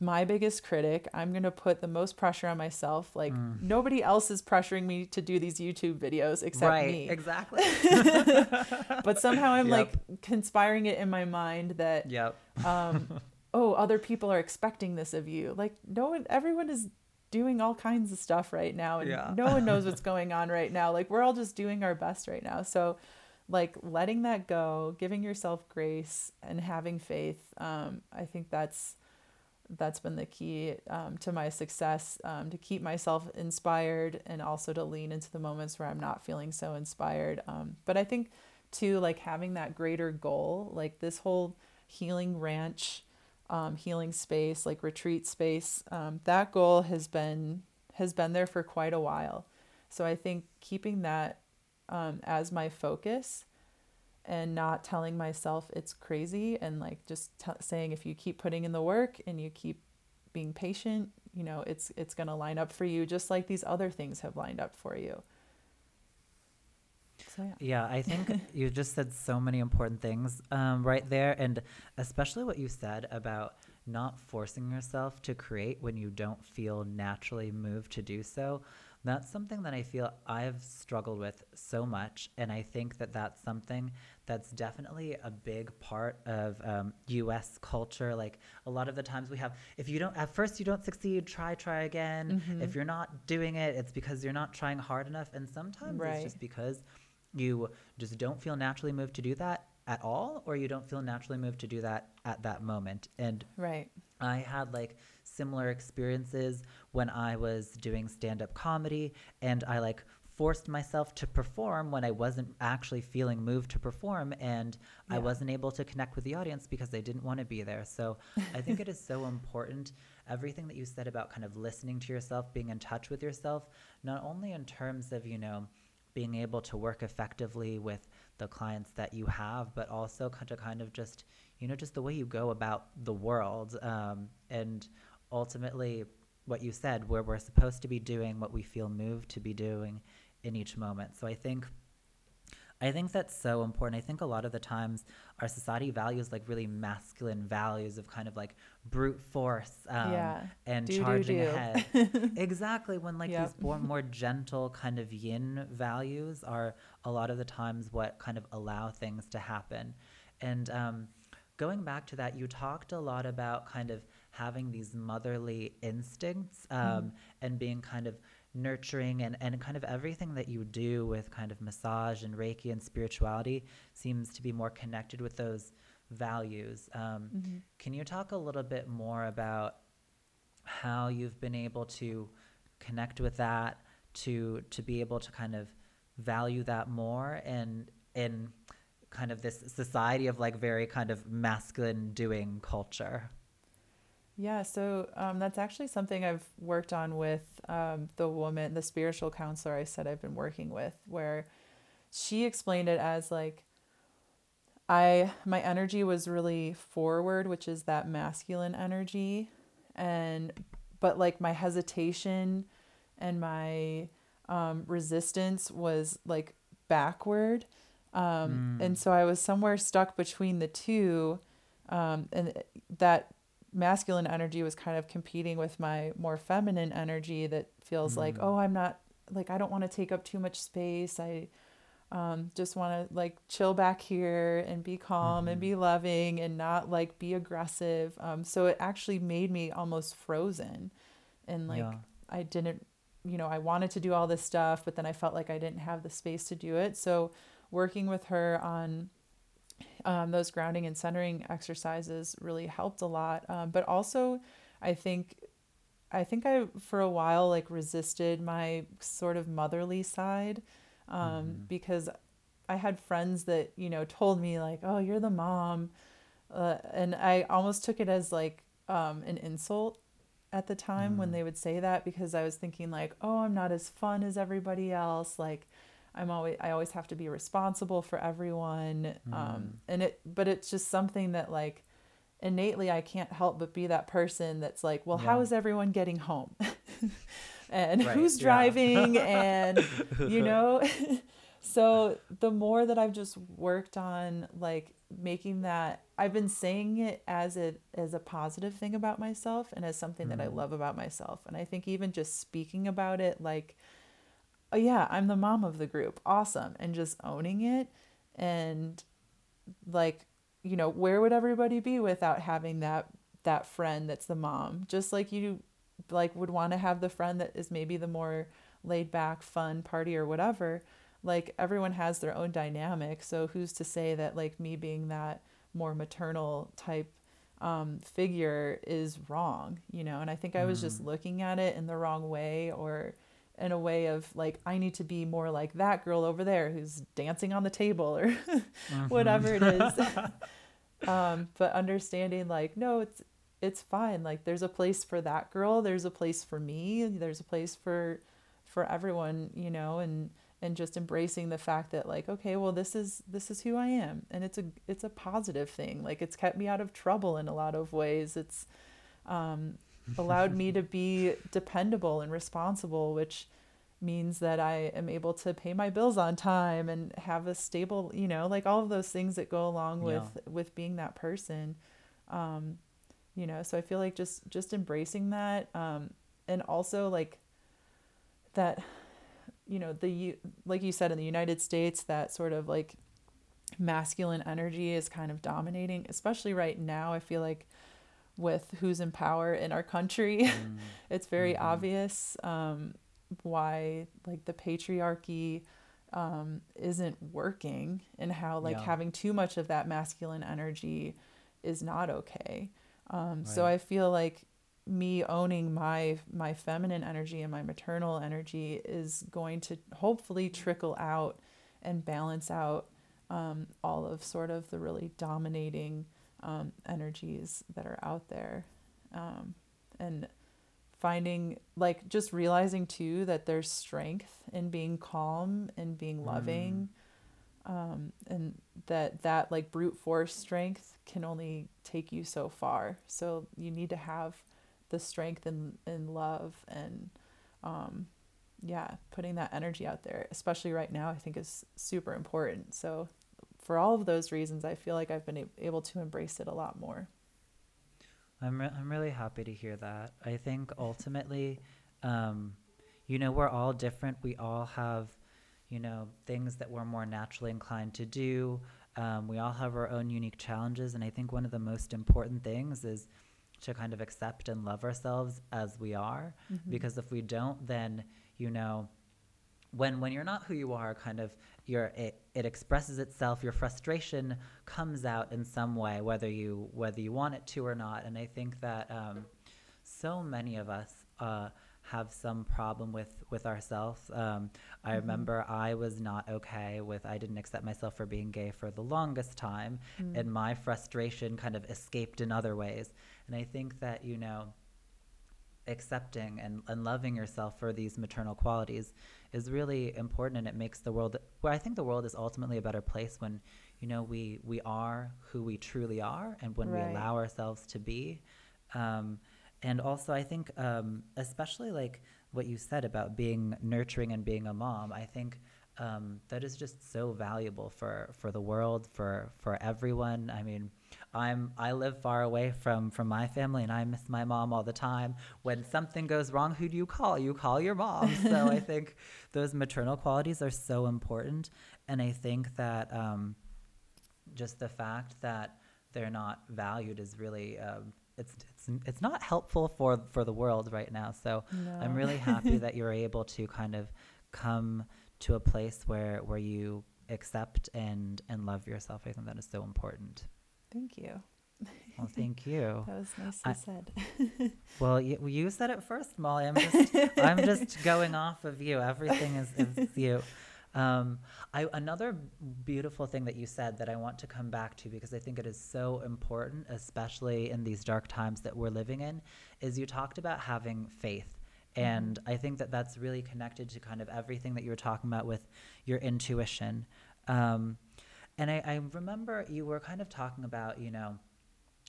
my biggest critic i'm going to put the most pressure on myself like Mm. nobody else is pressuring me to do these youtube videos except right. me Exactly. (laughs) but somehow i'm Yep. like conspiring it in my mind that Yep. um, (laughs) oh, other people are expecting this of you. Like no one, everyone is doing all kinds of stuff right now, and Yeah. no one knows (laughs) what's going on right now. Like we're all just doing our best right now. So, like letting that go, giving yourself grace, and having faith. Um, I think that's that's been the key um, to my success um, to keep myself inspired and also to lean into the moments where I'm not feeling so inspired. Um, but I think too, like having that greater goal, like this whole healing ranch, um, healing space, like retreat space, um, that goal has been has been there for quite a while. So I think keeping that um, as my focus and not telling myself it's crazy and like just t- saying if you keep putting in the work and you keep being patient you know it's it's going to line up for you just like these other things have lined up for you so yeah Yeah, I think (laughs) you just said so many important things um, right there, and especially what you said about not forcing yourself to create when you don't feel naturally moved to do so. That's something that I feel I've struggled with so much, and I think that that's something that's definitely a big part of um, U.S. culture. Like a lot of the times we have, if you don't at first you don't succeed, try try again. Mhm. If you're not doing it, it's because you're not trying hard enough, and sometimes Right. it's just because you just don't feel naturally moved to do that at all or you don't feel naturally moved to do that at that moment. And right. I had like similar experiences when i was doing stand-up comedy and i like forced myself to perform when i wasn't actually feeling moved to perform and i wasn't able to connect with the audience because they didn't want to be there. So i think it is so (laughs) important everything that you said about kind of listening to yourself being in touch with yourself not only in terms of you know being able to work effectively with the clients that you have, but also to kind of just, you know, just the way you go about the world. Um, and ultimately, what you said, where we're supposed to be doing what we feel moved to be doing in each moment. So I think. I think that's so important. I think a lot of the times our society values like really masculine values of kind of like brute force um, Yeah. and Do, do, charging do. ahead (laughs) exactly when like Yep. these more, (laughs) more gentle kind of yin values are a lot of the times what kind of allow things to happen and um, going back to that you talked a lot about kind of having these motherly instincts um, Mhm. and being kind of nurturing and, and kind of everything that you do with kind of massage and reiki and spirituality seems to be more connected with those values um, Mhm. can you talk a little bit more about how you've been able to connect with that to to be able to kind of value that more and in kind of this society of like very kind of masculine doing culture Yeah, so um, that's actually something I've worked on with um, the woman, the spiritual counselor I said I've been working with, where she explained it as like, I my energy was really forward, which is that masculine energy, and but like my hesitation and my um, resistance was like backward. Um, Mm. And so I was somewhere stuck between the two. Um, and that masculine energy was kind of competing with my more feminine energy that feels like, Mm. oh, I'm not like, I don't want to take up too much space. I um, just want to like chill back here and be calm and Mhm. be loving and not like be aggressive. Um, so it actually made me almost frozen and like yeah. I didn't, you know, I wanted to do all this stuff, but then I felt like I didn't have the space to do it. So working with her on um, those grounding and centering exercises really helped a lot. Um, but also, I think, I think I for a while like resisted my sort of motherly side um, Mhm. because I had friends that you know told me like, "Oh, you're the mom," uh, and I almost took it as like um, an insult at the time when Mm. they would say that because I was thinking like, "Oh, I'm not as fun as everybody else." Like, I'm always I always have to be responsible for everyone, Mm. um, and it but it's just something that like innately I can't help but be that person that's like, "Well, how Yeah. is everyone getting home?" (laughs) and Right, who's yeah. driving and you (laughs) know (laughs) so the more that i've just worked on like making that i've been saying it as a as a positive thing about myself and as something that i Mm. love about myself and i think even just speaking about it like oh yeah i'm the mom of the group. Awesome. And just owning it and like you know where would everybody be without having that that friend that's the mom? Just like you like would want to have the friend that is maybe the more laid back fun party or whatever. Like everyone has their own dynamic. So who's to say that like me being that more maternal type um, figure is wrong you know? And i think i was just Mm. looking at it in the wrong way or in a way of like i need to be more like that girl over there who's dancing on the table or (laughs) whatever it is. (laughs) Um, but understanding like no it's it's fine. Like there's a place for that girl. There's a place for me. There's a place for for everyone you know and and just embracing the fact that like okay well this is this is who i am. And it's a it's a positive thing. Like it's kept me out of trouble in a lot of ways. It's um, allowed me (laughs) to be dependable and responsible which means that i am able to pay my bills on time and have a stable you know like all of those things that go along with with being that person. Um, you know so i feel like just just embracing that um, and also like that you know the like you said in the united states that sort of like masculine energy is kind of dominating especially right now i feel like with who's in power in our country (laughs) Mm. it's very Mhm. obvious um, why like the patriarchy um, isn't working and how like Yeah. having too much of that masculine energy is not okay um, so i feel like me owning my my feminine energy and my maternal energy is going to hopefully trickle out and balance out um, all of sort of the really dominating um, energies that are out there. Um, and finding like just realizing too that there's strength in being calm and being loving um, and that that like brute force strength can only take you so far. So you need to have the strength and, and love and um, yeah putting that energy out there especially right now i think is super important. So for all of those reasons i feel like i've been able to embrace it a lot more I'm re- I'm really happy to hear that. I think ultimately, um, you know, we're all different. We all have, you know, things that we're more naturally inclined to do. Um, we all have our own unique challenges, and I think one of the most important things is to kind of accept and love ourselves as we are. Because if we don't, then you know, when when you're not who you are, kind of your it, it expresses itself. Your frustration comes out in some way, whether you whether you want it to or not. And I think that um, so many of us uh, have some problem with with ourselves. Um, I remember I was not okay with I didn't accept myself for being gay for the longest time, and my frustration kind of escaped in other ways. And I think that you know accepting and, and loving yourself for these maternal qualities is really important and it makes the world well i think the world is ultimately a better place when you know we we are who we truly are and when Right. we allow ourselves to be um, and also i think um, especially like what you said about being nurturing and being a mom. I think um, that is just so valuable for for the world, for for everyone. I mean, I'm I live far away from from my family, and I miss my mom all the time. When something goes wrong, who do you call? You call your mom. (laughs) So I think those maternal qualities are so important, and I think that um, just the fact that they're not valued is really um, it's it's it's not helpful for for the world right now. So No. I'm really happy (laughs) that you're able to kind of come to a place where where you accept and and love yourself. I think that is so important. Thank you. Well, thank (laughs) you. That was nicely I- said. (laughs) Well, you, you said it first, Molly. I'm just I'm just (laughs) going off of you. Everything is, is you. Um, I, another beautiful thing that you said that I want to come back to because I think it is so important, especially in these dark times that we're living in, is you talked about having faith. And I think that that's really connected to kind of everything that you were talking about with your intuition. Um, and I, I remember you were kind of talking about, you know,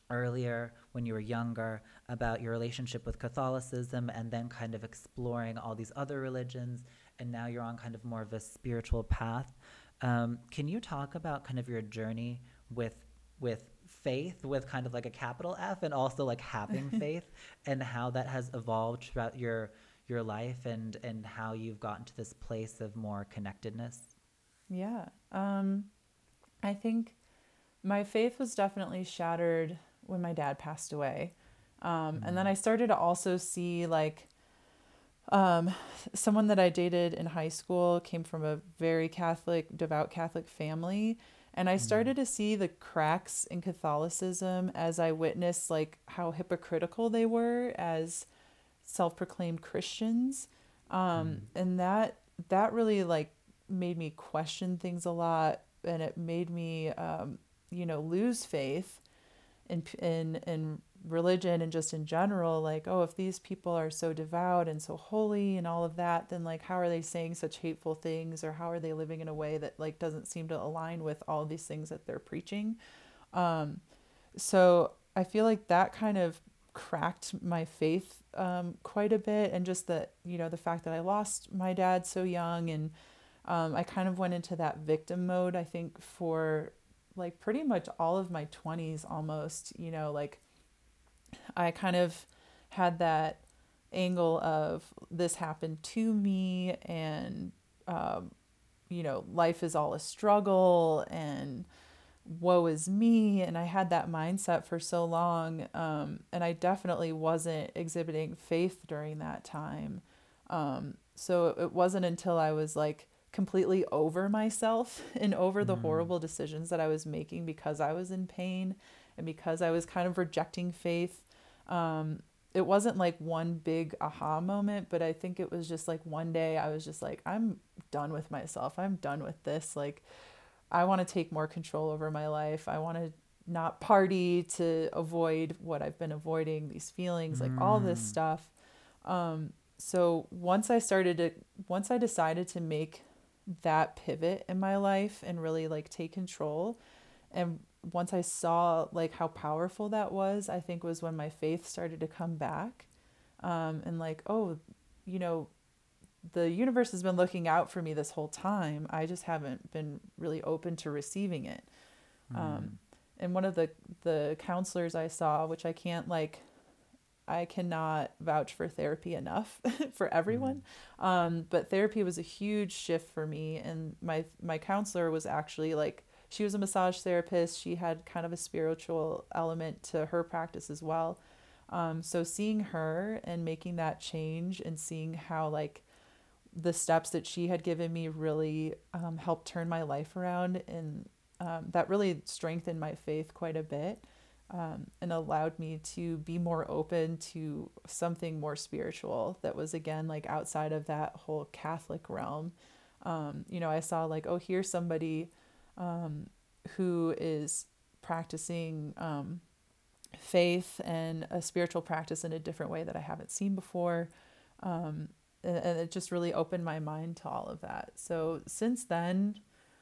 earlier when you were younger about your relationship with Catholicism and then kind of exploring all these other religions. And now you're on kind of more of a spiritual path. Um, can you talk about kind of your journey with with faith, with kind of like a capital F, and also like having (laughs) faith, and how that has evolved throughout your your life, and and how you've gotten to this place of more connectedness? Yeah. Um, I think my faith was definitely shattered when my dad passed away. Um, And then I started to also see like um, someone that I dated in high school came from a very Catholic, devout Catholic family. And I started to see the cracks in Catholicism as I witnessed like how hypocritical they were as self-proclaimed Christians. Um, and that that really like made me question things a lot and it made me um, you know lose faith in in in religion and just in general like oh if these people are so devout and so holy and all of that then like how are they saying such hateful things or how are they living in a way that like doesn't seem to align with all these things that they're preaching? Um so i feel like that kind of cracked my faith um, quite a bit and just that you know the fact that i lost my dad so young and um, i kind of went into that victim mode i think for like pretty much all of my 20s almost you know like i kind of had that angle of this happened to me and um, you know life is all a struggle and woe is me. And i had that mindset for so long um, and i definitely wasn't exhibiting faith during that time. Um, so it wasn't until i was like completely over myself (laughs) and over the horrible decisions that i was making because i was in pain and because i was kind of rejecting faith. Um, it wasn't like one big aha moment but i think it was just like one day i was just like i'm done with myself. I'm done with this. Like I want to take more control over my life. I want to not party to avoid what I've been avoiding, these feelings, like all this stuff. Um, so once I started to, once I decided to make that pivot in my life and really like take control, and once I saw like how powerful that was, I think was when my faith started to come back. Um, and like, oh, you know, the universe has been looking out for me this whole time. I just haven't been really open to receiving it. Um, and one of the the counselors I saw, which I can't like, I cannot vouch for therapy enough (laughs) for everyone. Um, but therapy was a huge shift for me, and my my counselor was actually like she was a massage therapist. She had kind of a spiritual element to her practice as well. Um, so seeing her and making that change and seeing how like the steps that she had given me really um, helped turn my life around and um, that really strengthened my faith quite a bit um, and allowed me to be more open to something more spiritual that was again like outside of that whole catholic realm um, you know i saw like oh here's somebody um, who is practicing um, faith and a spiritual practice in a different way that i haven't seen before um, and, and it just really opened my mind to all of that. So since then,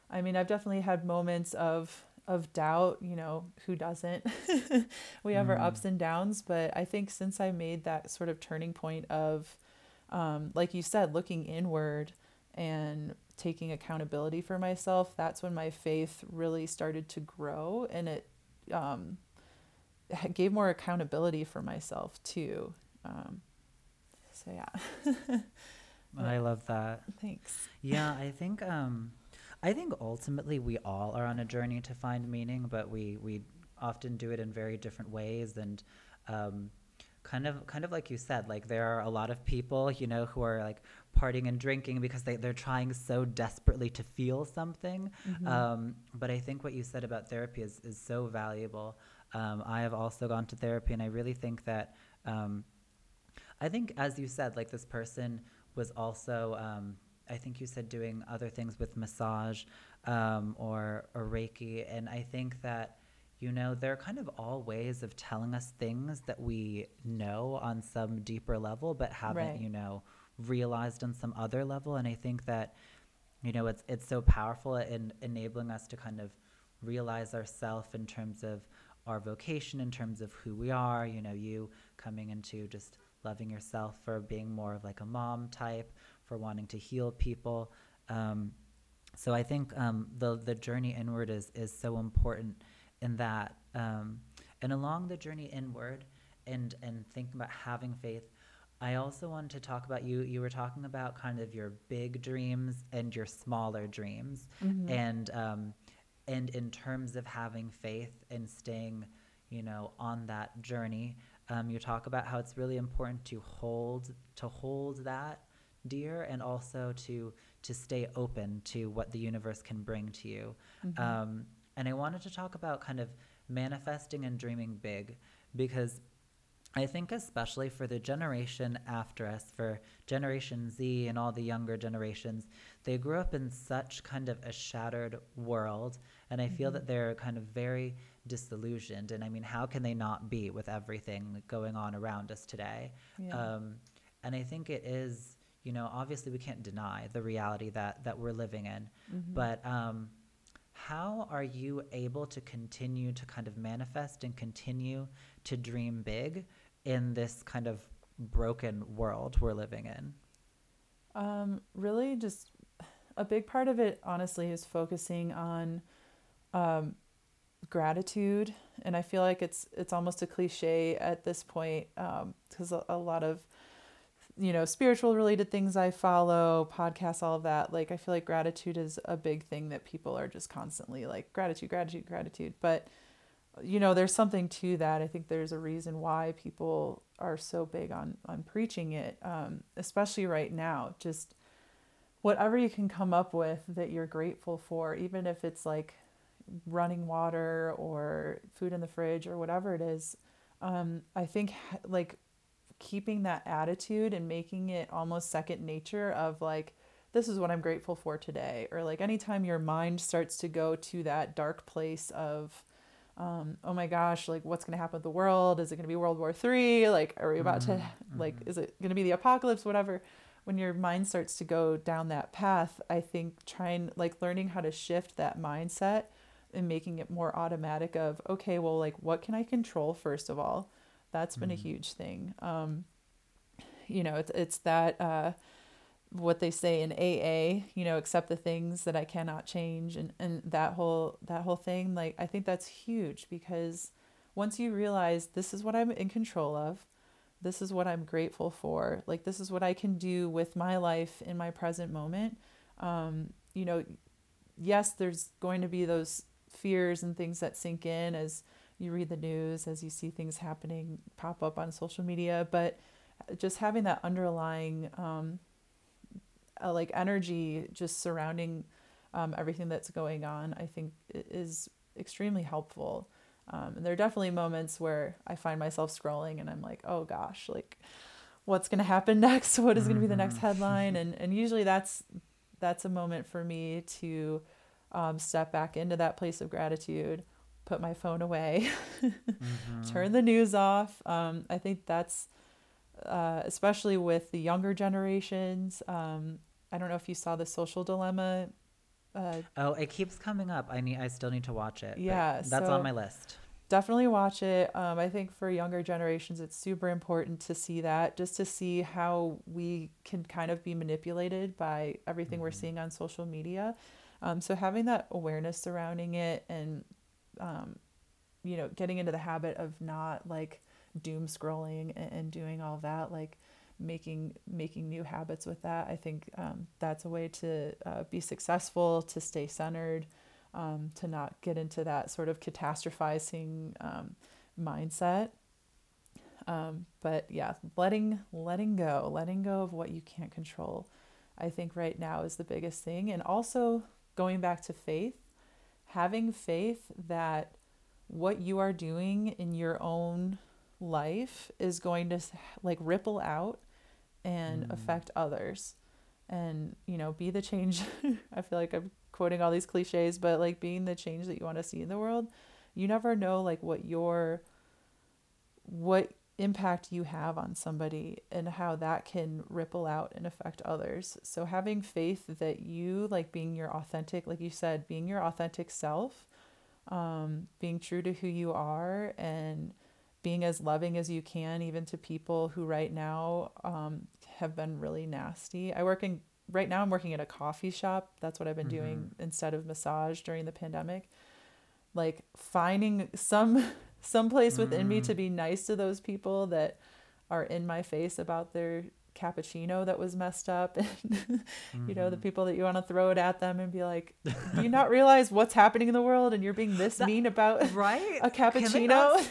I mean, I've definitely had moments of of doubt. You know, who doesn't? (laughs) we have our ups and downs, but I think since I made that sort of turning point of um, like you said, looking inward and taking accountability for myself, that's when my faith really started to grow and it um, gave more accountability for myself too. Um, so yeah. (laughs) I love that. Thanks. Yeah, I think um, I think ultimately we all are on a journey to find meaning, but we we often do it in very different ways and um, kind of kind of like you said like there are a lot of people you know who are like partying and drinking because they, they're trying so desperately to feel something Mm-hmm. um, but i think what you said about therapy is, is so valuable um, i have also gone to therapy and i really think that um, i think as you said like this person was also um, i think you said doing other things with massage um, or, or reiki and i think that you know, they're kind of all ways of telling us things that we know on some deeper level, but haven't, Right. you know, realized on some other level. And I think that, you know, it's it's so powerful in enabling us to kind of realize ourselves in terms of our vocation, in terms of who we are. You know, you coming into just loving yourself for being more of like a mom type, for wanting to heal people. Um, so I think um, the the journey inward is is so important in that, um, and along the journey inward, and and thinking about having faith. I also wanted to talk about you. You were talking about kind of your big dreams and your smaller dreams, Mm-hmm. and um, and in terms of having faith and staying, you know, on that journey. Um, you talk about how it's really important to hold to hold that dear and also to to stay open to what the universe can bring to you Mm-hmm. um, and i wanted to talk about kind of manifesting and dreaming big because i think especially for the generation after us for generation z and all the younger generations they grew up in such kind of a shattered world and i feel that they're kind of very disillusioned and i mean how can they not be with everything going on around us today Yeah. um, and I think it is, you know, obviously we can't deny the reality that that we're living in. Mm-hmm. But um, how are you able to continue to kind of manifest and continue to dream big in this kind of broken world we're living in? Um, really, just a big part of it, honestly, is focusing on um, gratitude, and I feel like it's it's almost a cliche at this point because a, a lot of you know spiritual related things I follow, podcasts, all of that. Like I feel like gratitude is a big thing that people are just constantly like gratitude, gratitude, gratitude, but you know there's something to that i think there's a reason why people are so big on on preaching it um, especially right now just whatever you can come up with that you're grateful for even if it's like running water or food in the fridge or whatever it is um, i think like keeping that attitude and making it almost second nature of like this is what i'm grateful for today or like anytime your mind starts to go to that dark place of um, oh my gosh, like what's going to happen with the world? Is it going to be World War Three? Like, are we about to, (laughs) like, is it going to be the apocalypse? Whatever. When your mind starts to go down that path, I think trying, like, learning how to shift that mindset and making it more automatic of, okay, well, like, what can I control first of all? That's been a huge thing. Um, you know, it's, it's that, uh, what they say in AA, you know, accept the things that I cannot change and, and that whole that whole thing, like I think that's huge because once you realize this is what I'm in control of, this is what I'm grateful for, like this is what I can do with my life in my present moment. Um, you know, yes, there's going to be those fears and things that sink in as you read the news, as you see things happening pop up on social media, but just having that underlying um, uh, like energy just surrounding um, everything that's going on, I think is extremely helpful. Um, and there are definitely moments where I find myself scrolling and I'm like, oh gosh, like what's going to happen (laughs) next? What is going to be the next headline? (laughs) And, and usually that's, that's a moment for me to um, step back into that place of gratitude, put my phone away, (laughs) turn the news off. Um, I think that's, uh, especially with the younger generations. Um, I don't know if you saw the social dilemma. Uh, Oh, it keeps coming up. I need. I still need to watch it. Yeah, that's so- on my list. definitely watch it. Um, I think for younger generations, it's super important to see that, just to see how we can kind of be manipulated by everything mm-hmm. we're seeing on social media. Um, so having that awareness surrounding it and, um, you know, getting into the habit of not like doom scrolling and, and doing all that, like making making new habits with that. I think um, that's a way to uh, be successful, to stay centered um, to not get into that sort of catastrophizing um, mindset. Um, but yeah, letting letting go, letting go of what you can't control, I think right now is the biggest thing. And also going back to faith, having faith that what you are doing in your own life is going to like ripple out and mm. affect others and you know be the change (laughs) i feel like i'm quoting all these cliches, but like being the change that you want to see in the world, you never know like what your what impact you have on somebody and how that can ripple out and affect others. So having faith that you like being your authentic, like you said, being your authentic self, um, being true to who you are and being as loving as you can, even to people who right now um, have been really nasty. I work in right now I'm working at a coffee shop. That's what I've been mm-hmm. doing instead of massage during the pandemic. Like finding some (laughs) some place mm. within me to be nice to those people that are in my face about their cappuccino that was messed up (laughs) and you know the mm-hmm. people that you want to throw it at them and be like (laughs) do you not realize what's happening in the world and you're being this that, mean about (laughs) right? a cappuccino?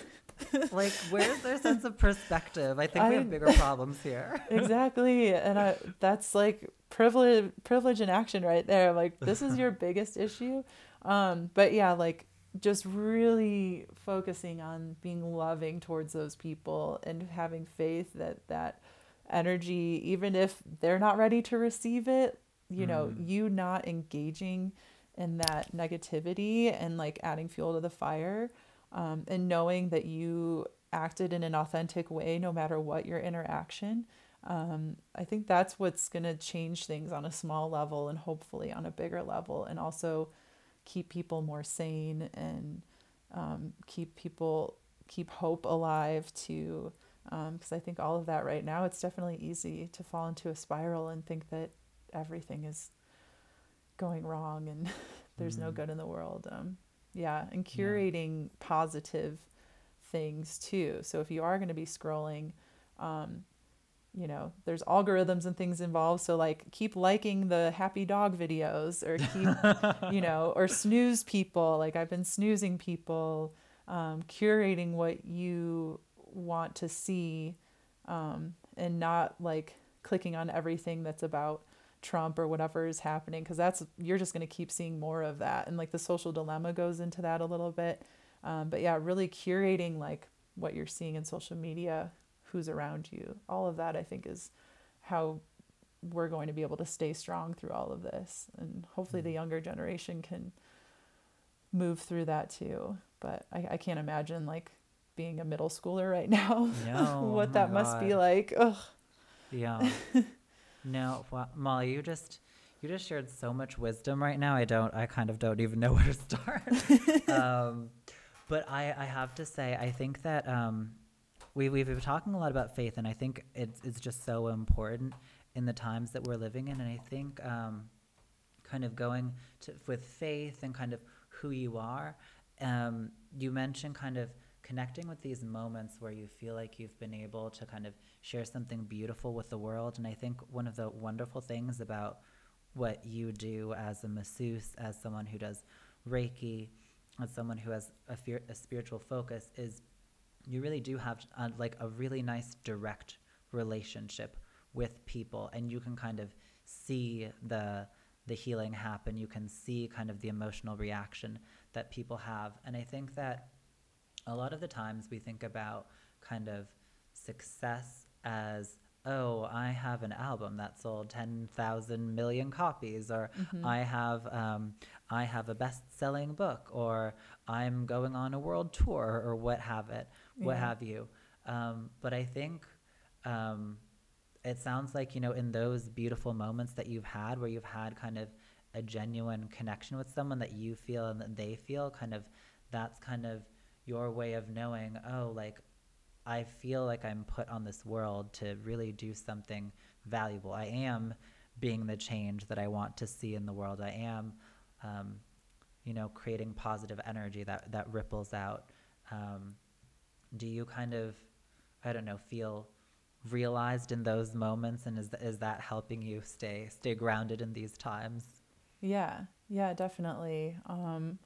like where's their sense of perspective? I think I, we have bigger problems here. Exactly and I, that's like privilege privilege in action right there like this is your biggest issue. Um but yeah like just really focusing on being loving towards those people and having faith that that energy even if they're not ready to receive it you mm. know you not engaging in that negativity and like adding fuel to the fire um, and knowing that you acted in an authentic way no matter what your interaction um, I think that's what's going to change things on a small level and hopefully on a bigger level, and also keep people more sane and um, keep people keep hope alive to because um, I think all of that right now it's definitely easy to fall into a spiral and think that everything is going wrong and (laughs) there's mm-hmm. no good in the world. Um, yeah, and curating yeah. positive things too. So if you are going to be scrolling, um, you know there's algorithms and things involved. So like keep liking the happy dog videos or keep (laughs) you know or snooze people. Like i've been snoozing people um, curating what you want to see um, and not like clicking on everything that's about trump or whatever is happening because that's you're just going to keep seeing more of that. And like the social dilemma goes into that a little bit. Um, but yeah really curating like what you're seeing in social media who's around you. All of that, I think, is how we're going to be able to stay strong through all of this. And hopefully, the mm-hmm. younger generation can move through that too. But I, I can't imagine like being a middle schooler right (laughs) now. No, what that must be like. Ugh. Yeah. (laughs) no, well, Molly, you just you just shared so much wisdom right now. I don't. I kind of don't even know (laughs) where to start. um, but I, I have to say, I think that um, we, we've been talking a lot about faith, and I think it's, it's just so important in the times that we're living in. And I think um, kind of going to, with faith and kind of who you are, um, you mentioned kind of connecting with these moments where you feel like you've been able to kind of share something beautiful with the world. And I think one of the wonderful things about what you do as a masseuse, as someone who does Reiki, as someone who has a, fear, a spiritual focus, is you really do have uh, like a really nice direct relationship with people and you can kind of see the the healing happen. You can see kind of the emotional reaction that people have. And i think that a lot of the times we think about kind of success as oh, I have an album that sold 10,000 million copies, or mm-hmm. I have um, I have a best-selling book, or I'm going on a world tour, or what have it, what yeah. have you. Um, but I think um, it sounds like you know in those beautiful moments that you've had, where you've had kind of a genuine connection with someone that you feel and that they feel, kind of that's kind of your way of knowing, oh, like I feel like I'm put on this world to really do something valuable. I am being the change that I want to see in the world. I am, um, you know, creating positive energy that that ripples out. Um, do you kind of, I don't know, feel realized in those moments, and is is that helping you stay stay grounded in these times? Yeah, yeah, definitely. Um,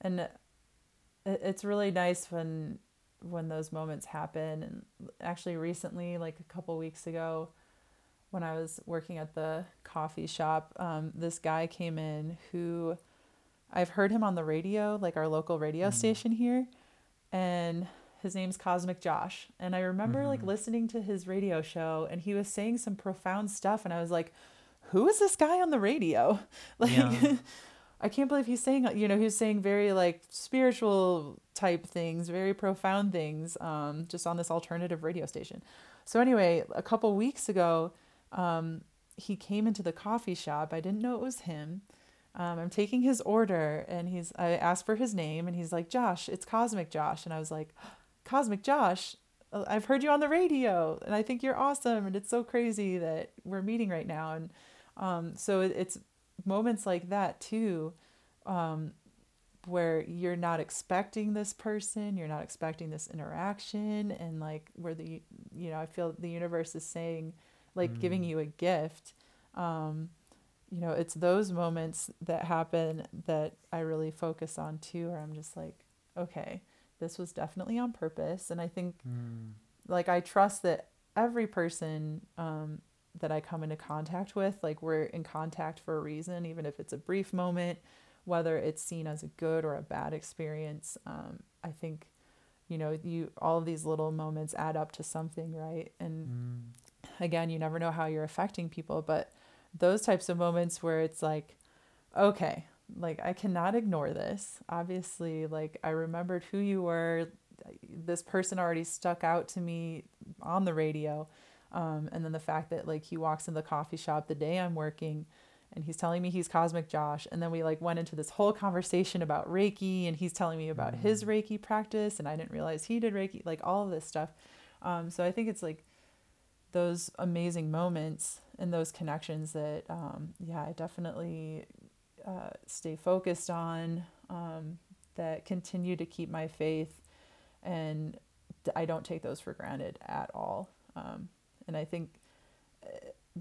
and it, it's really nice when when those moments happen. And actually, recently, like a couple weeks ago, when I was working at the coffee shop, um, this guy came in who I've heard him on the radio, like our local radio mm. station here, and his name's Cosmic Josh. And I remember mm-hmm. like listening to his radio show, and he was saying some profound stuff, and I was like, "Who is this guy on the radio?" (laughs) Like. Yeah. (laughs) I can't believe he's saying, you know, he's saying very like spiritual type things, very profound things, um, just on this alternative radio station. So anyway, a couple weeks ago, um, he came into the coffee shop. I didn't know it was him. Um, I'm taking his order, and he's. I asked for his name, and he's like, "Josh, it's Cosmic Josh," and I was like, "Cosmic Josh, uh, I've heard you on the radio, and I think you're awesome, and it's so crazy that we're meeting right now." And um, so it's moments like that too um, where you're not expecting this person you're not expecting this interaction and like where the you know i feel the universe is saying like mm. giving you a gift um, you know it's those moments that happen that i really focus on too where i'm just like okay this was definitely on purpose and i think mm. like i trust that every person um, that I come into contact with, like we're in contact for a reason, even if it's a brief moment, whether it's seen as a good or a bad experience. Um, I think, you know, you all of these little moments add up to something, right? And mm. again, you never know how you're affecting people, but those types of moments where it's like, okay, like I cannot ignore this. Obviously, like I remembered who you were. This person already stuck out to me on the radio um, and then the fact that like he walks in the coffee shop the day I'm working and he's telling me he's Cosmic Josh. And then we like went into this whole conversation about Reiki and he's telling me about mm. his Reiki practice and I didn't realize he did Reiki, like all of this stuff. Um, so I think it's like those amazing moments and those connections that, um, yeah, I definitely uh, stay focused on, um, that continue to keep my faith. And I don't take those for granted at all. Um, and I think uh,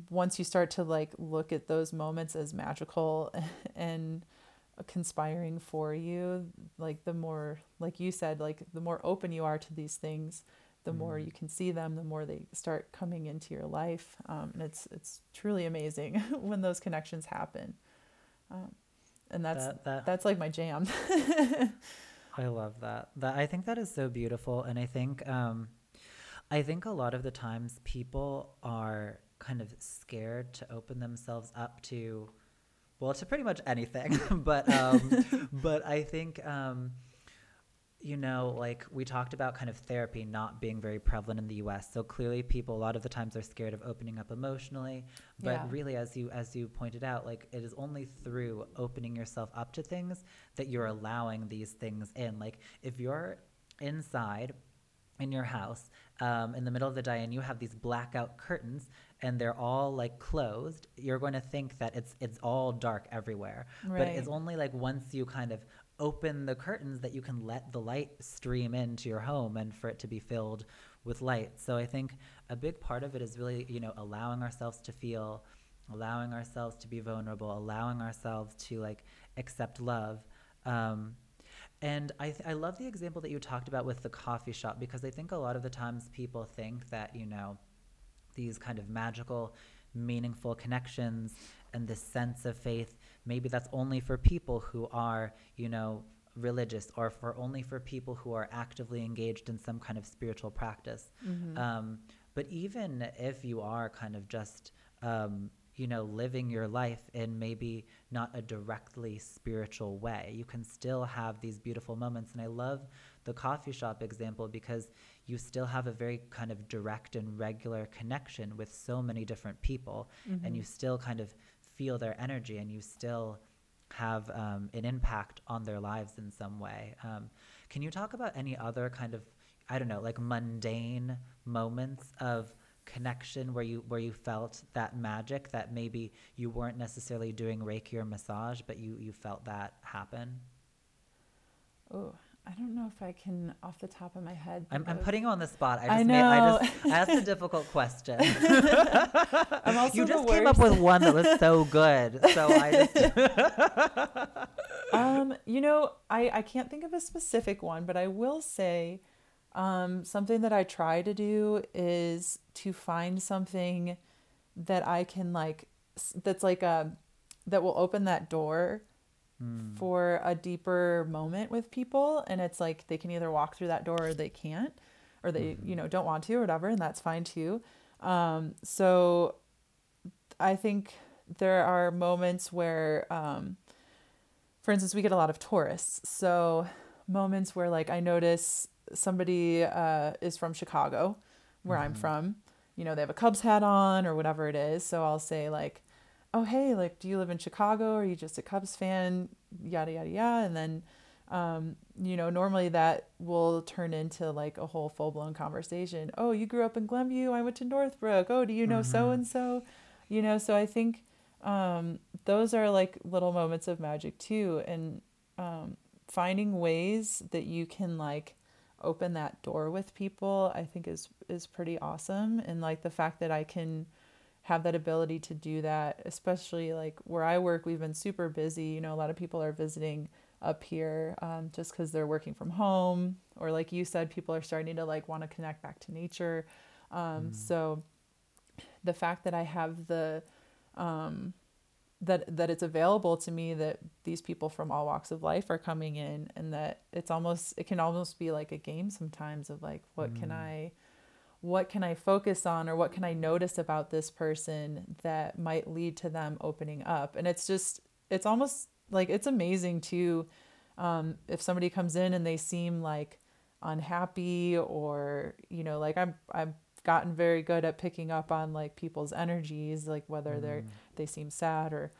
once you start to like look at those moments as magical (laughs) and conspiring for you, like the more, like you said, like the more open you are to these things, the mm. more you can see them, the more they start coming into your life. Um, and it's, it's truly amazing (laughs) when those connections happen. Um, and that's, that, that, that's like my jam. (laughs) I love that. That I think that is so beautiful. And I think, um, I think a lot of the times people are kind of scared to open themselves up to, well, to pretty much anything. (laughs) but um, (laughs) but I think. Um, you know, like we talked about kind of therapy not being very prevalent in the US. So clearly people a lot of the times are scared of opening up emotionally. But yeah. really as you as you pointed out, like it is only through opening yourself up to things that you're allowing these things in. Like if you're inside in your house um, in the middle of the day and you have these blackout curtains and they're all like closed you're going to think that it's it's all dark everywhere right. but it's only like once you kind of open the curtains that you can let the light stream into your home and for it to be filled with light. So i think a big part of it is really you know allowing ourselves to feel allowing ourselves to be vulnerable allowing ourselves to like accept love. Um, and I, th- I love the example that you talked about with the coffee shop because I think a lot of the times people think that, you know, these kind of magical, meaningful connections and this sense of faith, maybe that's only for people who are, you know, religious or for only for people who are actively engaged in some kind of spiritual practice. Mm-hmm. Um, but even if you are kind of just, um, you know, living your life in maybe not a directly spiritual way. You can still have these beautiful moments. And I love the coffee shop example because you still have a very kind of direct and regular connection with so many different people. Mm-hmm. And you still kind of feel their energy and you still have um, an impact on their lives in some way. Um, Can you talk about any other kind of, I don't know, like mundane moments of connection where you where you felt that magic that maybe you weren't necessarily doing Reiki or massage, but you you felt that happen? Oh, I don't know if I can off the top of my head. I'm, I'm putting you on the spot. I I just made, I know. just I asked a difficult question. (laughs) I'm also you just came up with one that was so good. So I (laughs) just um, you know, I, I can't think of a specific one, but I will say um, something that I try to do is to find something that I can like, that's like a, that will open that door Hmm. for a deeper moment with people. And it's like they can either walk through that door or they can't, or they, you know, don't want to or whatever. And that's fine too. Um, so I think there are moments where, um, for instance, we get a lot of tourists. So moments where like I notice somebody uh, is from Chicago, where I'm from. You know, they have a Cubs hat on or whatever it is. So I'll say like, "Oh, hey, like, do you live in Chicago? Are you just a Cubs fan?" Yada yada yada, and then. Um, you know, normally that will turn into like a whole full blown conversation. Oh, you grew up in Glenview. I went to Northbrook. Oh, do you know so and so? You know, so I think um, those are like little moments of magic too and um, finding ways that you can like open that door with people i think is is pretty awesome and like the fact that i can have that ability to do that especially like where i work we've been super busy. You know a lot of people are visiting up here um, just because they're working from home or like you said people are starting to like want to connect back to nature. Um, so the fact that i have the um, that that it's available to me that these people from all walks of life are coming in and that it's almost it can almost be like a game sometimes of like what can I what can I focus on or what can I notice about this person that might lead to them opening up? And it's just it's almost like it's amazing too um, if somebody comes in and they seem like unhappy or you know like I'm I've gotten very good at picking up on like people's energies like whether they're they seem sad or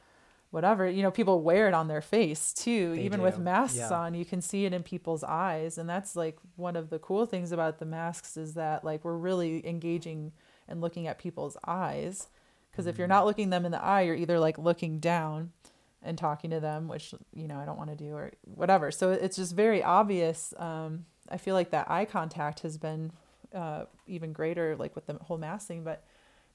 whatever you know people wear it on their face too. They even with masks yeah. on you can see it in people's eyes. And that's like one of the cool things about the masks is that like we're really engaging and looking at people's eyes. Because if you're not looking them in the eye you're either like looking down and talking to them which you know i don't want to do or whatever. So it's just very obvious um, i feel like that eye contact has been uh, even greater like with the whole mask thing but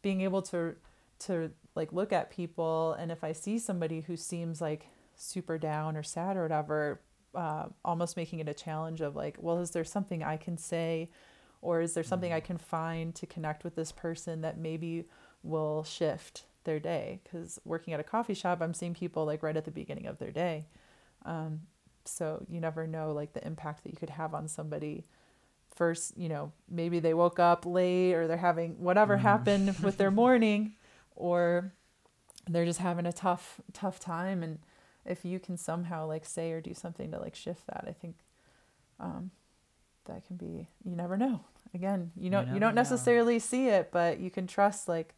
being able to to like look at people and if i see somebody who seems like super down or sad or whatever uh, almost making it a challenge of like well is there something i can say? Or is there something i can find to connect with this person that maybe will shift their day? Because working at a coffee shop i'm seeing people like right at the beginning of their day. Um, so you never know like the impact that you could have on somebody first you know maybe they woke up late or they're having whatever happened with their morning or they're just having a tough tough time. And if you can somehow like say or do something to like shift that i think um, that can be you never know. Again you don't you, never don't know. necessarily see it but you can trust like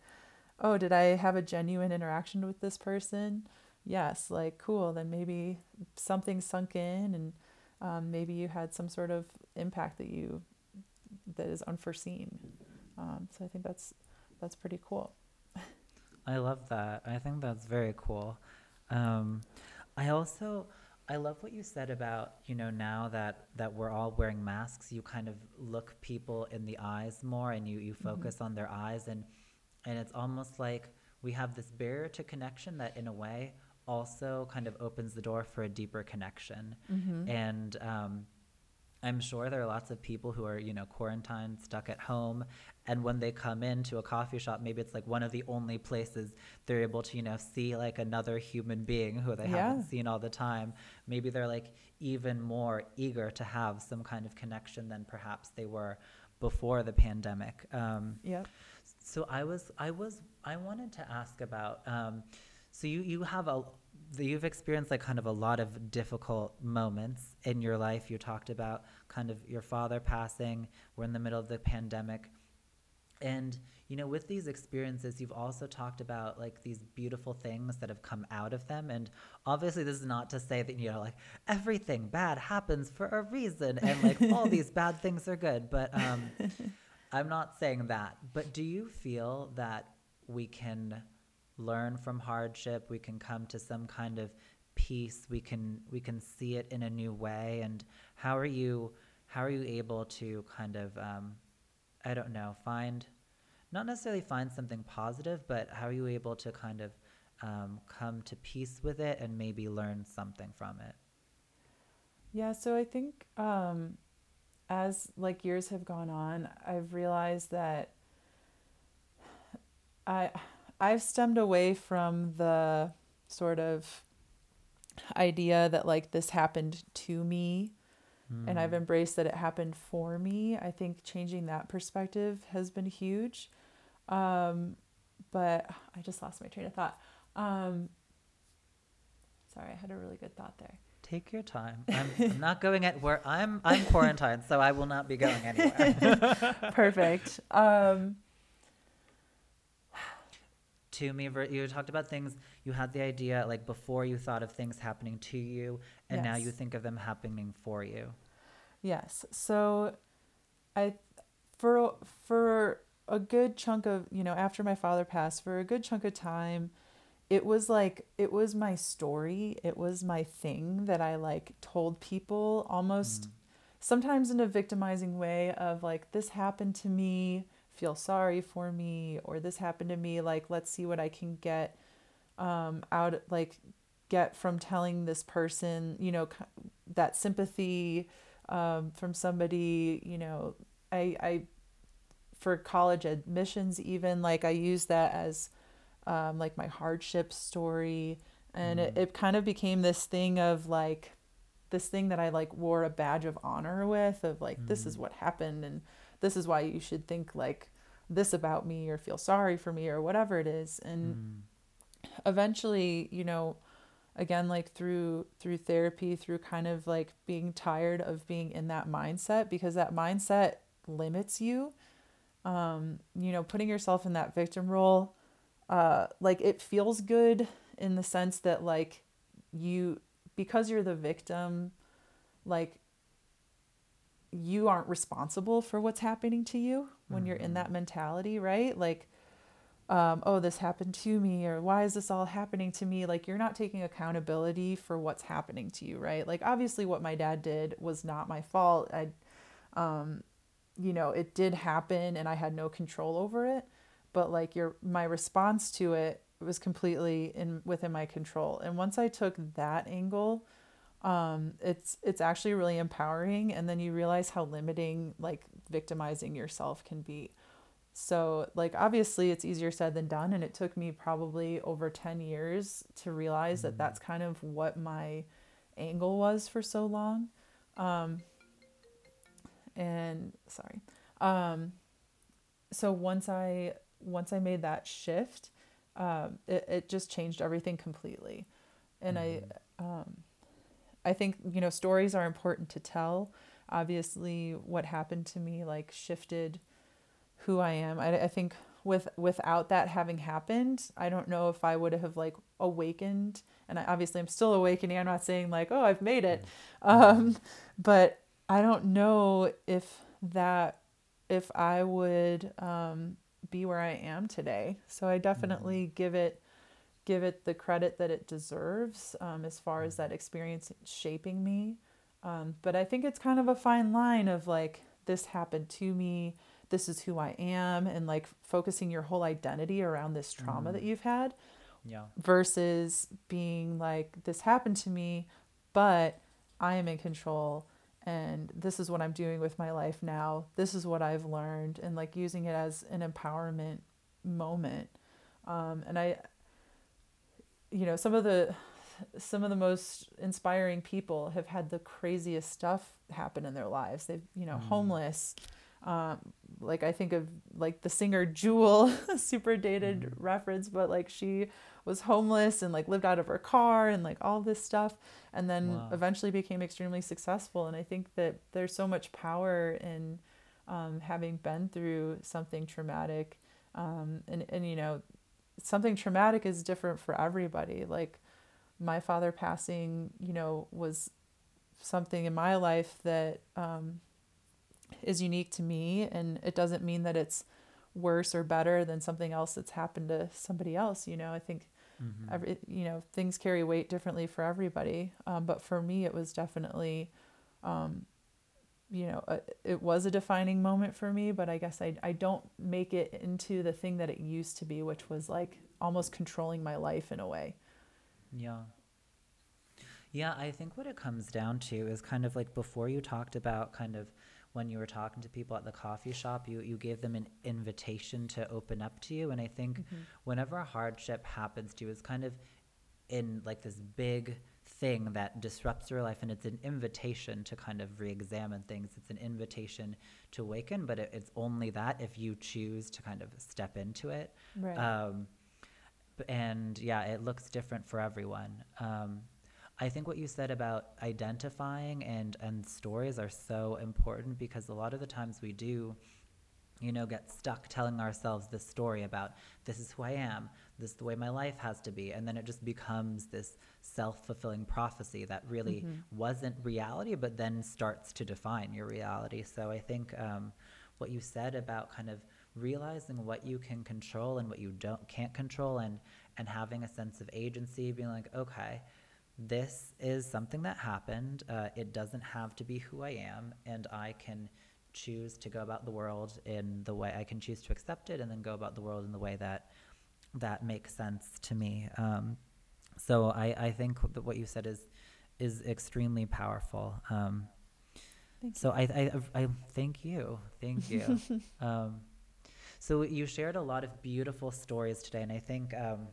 oh did i have a genuine interaction with this person? Yes like cool then maybe something sunk in and um, maybe you had some sort of impact that you that is unforeseen. Um, so i think that's that's pretty cool I love that. I think that's very cool. Um, I also I love what you said about you know now that that we're all wearing masks, you kind of look people in the eyes more, and you you focus on their eyes, and and it's almost like we have this barrier to connection that in a way also kind of opens the door for a deeper connection, and. Um, I'm sure there are lots of people who are, you know, quarantined, stuck at home, and when they come into a coffee shop, maybe it's like one of the only places they're able to, you know, see like another human being who they Yeah. haven't seen all the time. Maybe they're like even more eager to have some kind of connection than perhaps they were before the pandemic. Um, yep so I was, I was, I wanted to ask about. Um, so you you have a, you've experienced like kind of a lot of difficult moments in your life. You talked about kind of your father passing. We're in the middle of the pandemic, And you know, with these experiences, you've also talked about like these beautiful things that have come out of them. And obviously, this is not to say that, you know, like everything bad happens for a reason and like all these (laughs) bad things are good. But um, (laughs) I'm not saying that. But do you feel that we can learn from hardship? We can come to some kind of peace. We can we can see it in a new way. And how are you how are you able to kind of um, I don't know find not necessarily find something positive, but how are you able to kind of um, come to peace with it and maybe learn something from it? Yeah, so I think um, as like years have gone on, I've realized that (sighs) I I've stemmed away from the sort of idea that like this happened to me mm. and I've hmm. embraced that it happened for me. I think changing that perspective has been huge. Um, but I just lost my train of thought. Um, sorry, I had a really good thought there. Take your time. I'm, I'm not going at where I'm. I'm quarantined, so I will not be going anywhere. (laughs) Perfect. Um, to me, you talked about things. You had the idea like before you thought of things happening to you, and yes. now you think of them happening for you. Yes. So, I for for a good chunk of, you know, after my father passed, for a good chunk of time, it was like, it was my story. It was my thing that I like told people almost mm. sometimes in a victimizing way of like, this happened to me, feel sorry for me, or this happened to me, like, let's see what I can get um, out, like, get from telling this person, you know, that sympathy um, from somebody, you know, I, I for college admissions even like i use that as um, like my hardship story and mm. it, it kind of became this thing of like this thing that i like wore a badge of honor with of like mm. this is mm. what happened and this is why you should think like this about me or feel sorry for me or whatever it is and mm. eventually you know again like through through therapy through kind of like being tired of being in that mindset because that mindset limits you um, you know, putting yourself in that victim role, uh, like it feels good in the sense that like you because you're the victim, like you aren't responsible for what's happening to you when mm-hmm. you're in that mm-hmm. mentality, right? Like, um, oh, this happened to me, or why is this all happening to me? Like, you're not taking accountability for what's happening to you, right? Like, obviously, what my dad did was not my fault. I, um, you know, it did happen and I had no control over it, but like your my response to it was completely in within my control. And once I took that angle, um, it's it's actually really empowering and then you realize how limiting like victimizing yourself can be. So, like, obviously, it's easier said than done. And it took me probably over 10 years to realize mm-hmm. that that's kind of what my angle was for so long. Um, and sorry um, so once i once i made that shift um, it, it just changed everything completely and mm-hmm. i um, i think you know stories are important to tell obviously what happened to me like shifted who i am i, I think with without that having happened i don't know if i would have like awakened and I, obviously i'm still awakening i'm not saying like oh i've made it mm-hmm. um, but I don't know if that if I would um, be where I am today. So I definitely mm-hmm. give it give it the credit that it deserves um, as far as that mm-hmm. experience shaping me. Um, but I think it's kind of a fine line of like this happened to me. This is who I am, and like focusing your whole identity around this trauma mm. that you've had. Yeah. Versus being like, this happened to me, but I am in control and this is what I'm doing with my life now. This is what I've learned, and like using it as an empowerment moment. Um, and I, you know, some of the some of the most inspiring people have had the craziest stuff happen in their lives. They've, you know, mm. homeless. Um, like I think of like the singer Jewel, (laughs) super dated mm. reference, but like she was homeless and like lived out of her car and like all this stuff and then wow. eventually became extremely successful and i think that there's so much power in um, having been through something traumatic. Um, and, and, you know, something traumatic is different for everybody. Like my father passing, you know, was something in my life that um, is unique to me. And it doesn't mean that it's worse or better than something else that's happened to somebody else. You know, I think mm-hmm. every, you know, things carry weight differently for everybody. Um, but for me, it was definitely, um, you know, a, it was a defining moment for me, but I guess I, I don't make it into the thing that it used to be, which was like almost controlling my life in a way. Yeah. Yeah, I think what it comes down to is kind of like before you talked about kind of when you were talking to people at the coffee shop, you, you gave them an invitation to open up to you. And I think mm-hmm. whenever a hardship happens to you, it's kind of in like this big thing that disrupts your life and it's an invitation to kind of re-examine things. It's an invitation to awaken but it, it's only that if you choose to kind of step into it. Right. um, and yeah it looks different for everyone. Um, I think what you said about identifying and and stories are so important because a lot of the times we do you know get stuck telling ourselves this story about this is who I am this is the way my life has to be and then it just becomes this self-fulfilling prophecy that really mm-hmm. wasn't reality but then starts to define your reality so I think um, what you said about kind of realizing what you can control and what you don't can't control and and having a sense of agency being like okay this is something that happened. Uh, it doesn't have to be who I am, and I can choose to go about the world in the way I can choose to accept it, and then go about the world in the way that that makes sense to me. Um, so I, I think that what you said is is extremely powerful. Um, so I, I, I thank you, thank you. (laughs) um, so you shared a lot of beautiful stories today, and I think um,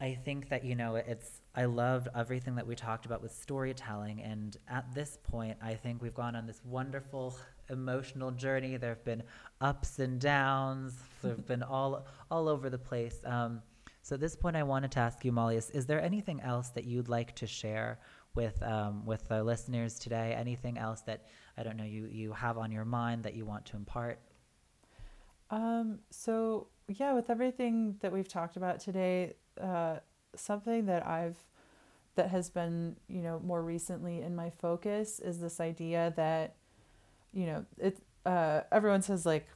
I think that you know it's I loved everything that we talked about with storytelling. And at this point, I think we've gone on this wonderful emotional journey. There have been ups and downs. There have been all all over the place. Um, so at this point, I wanted to ask you, Molly, is, is there anything else that you'd like to share with um, with the listeners today? Anything else that I don't know you you have on your mind that you want to impart? Um, so yeah, with everything that we've talked about today, uh, something that I've that has been, you know, more recently in my focus is this idea that, you know, it uh, everyone says like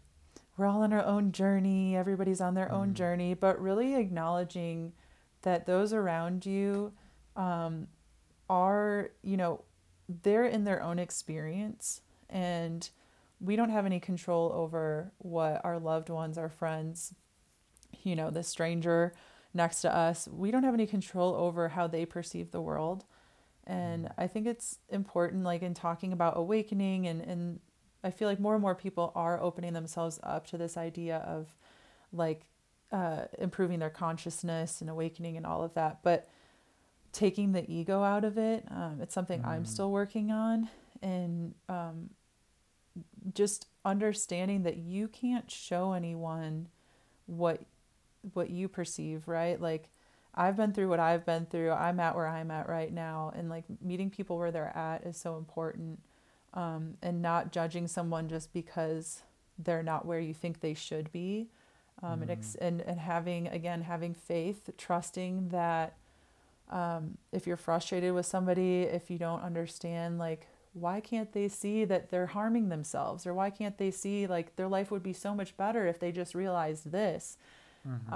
we're all on our own journey, everybody's on their mm. own journey, but really acknowledging that those around you um, are, you know, they're in their own experience and we don't have any control over what our loved ones, our friends, you know, the stranger next to us, we don't have any control over how they perceive the world. And mm. I think it's important, like in talking about awakening, and, and I feel like more and more people are opening themselves up to this idea of like uh, improving their consciousness and awakening and all of that. But taking the ego out of it, um, it's something mm. I'm still working on. And um, just understanding that you can't show anyone what what you perceive, right? Like I've been through what I've been through. I'm at where I'm at right now and like meeting people where they're at is so important. Um, and not judging someone just because they're not where you think they should be. Um, mm. and, ex- and, and having, again, having faith, trusting that um, if you're frustrated with somebody, if you don't understand, like, why can't they see that they're harming themselves? Or why can't they see, like, their life would be so much better if they just realized this? Mm-hmm.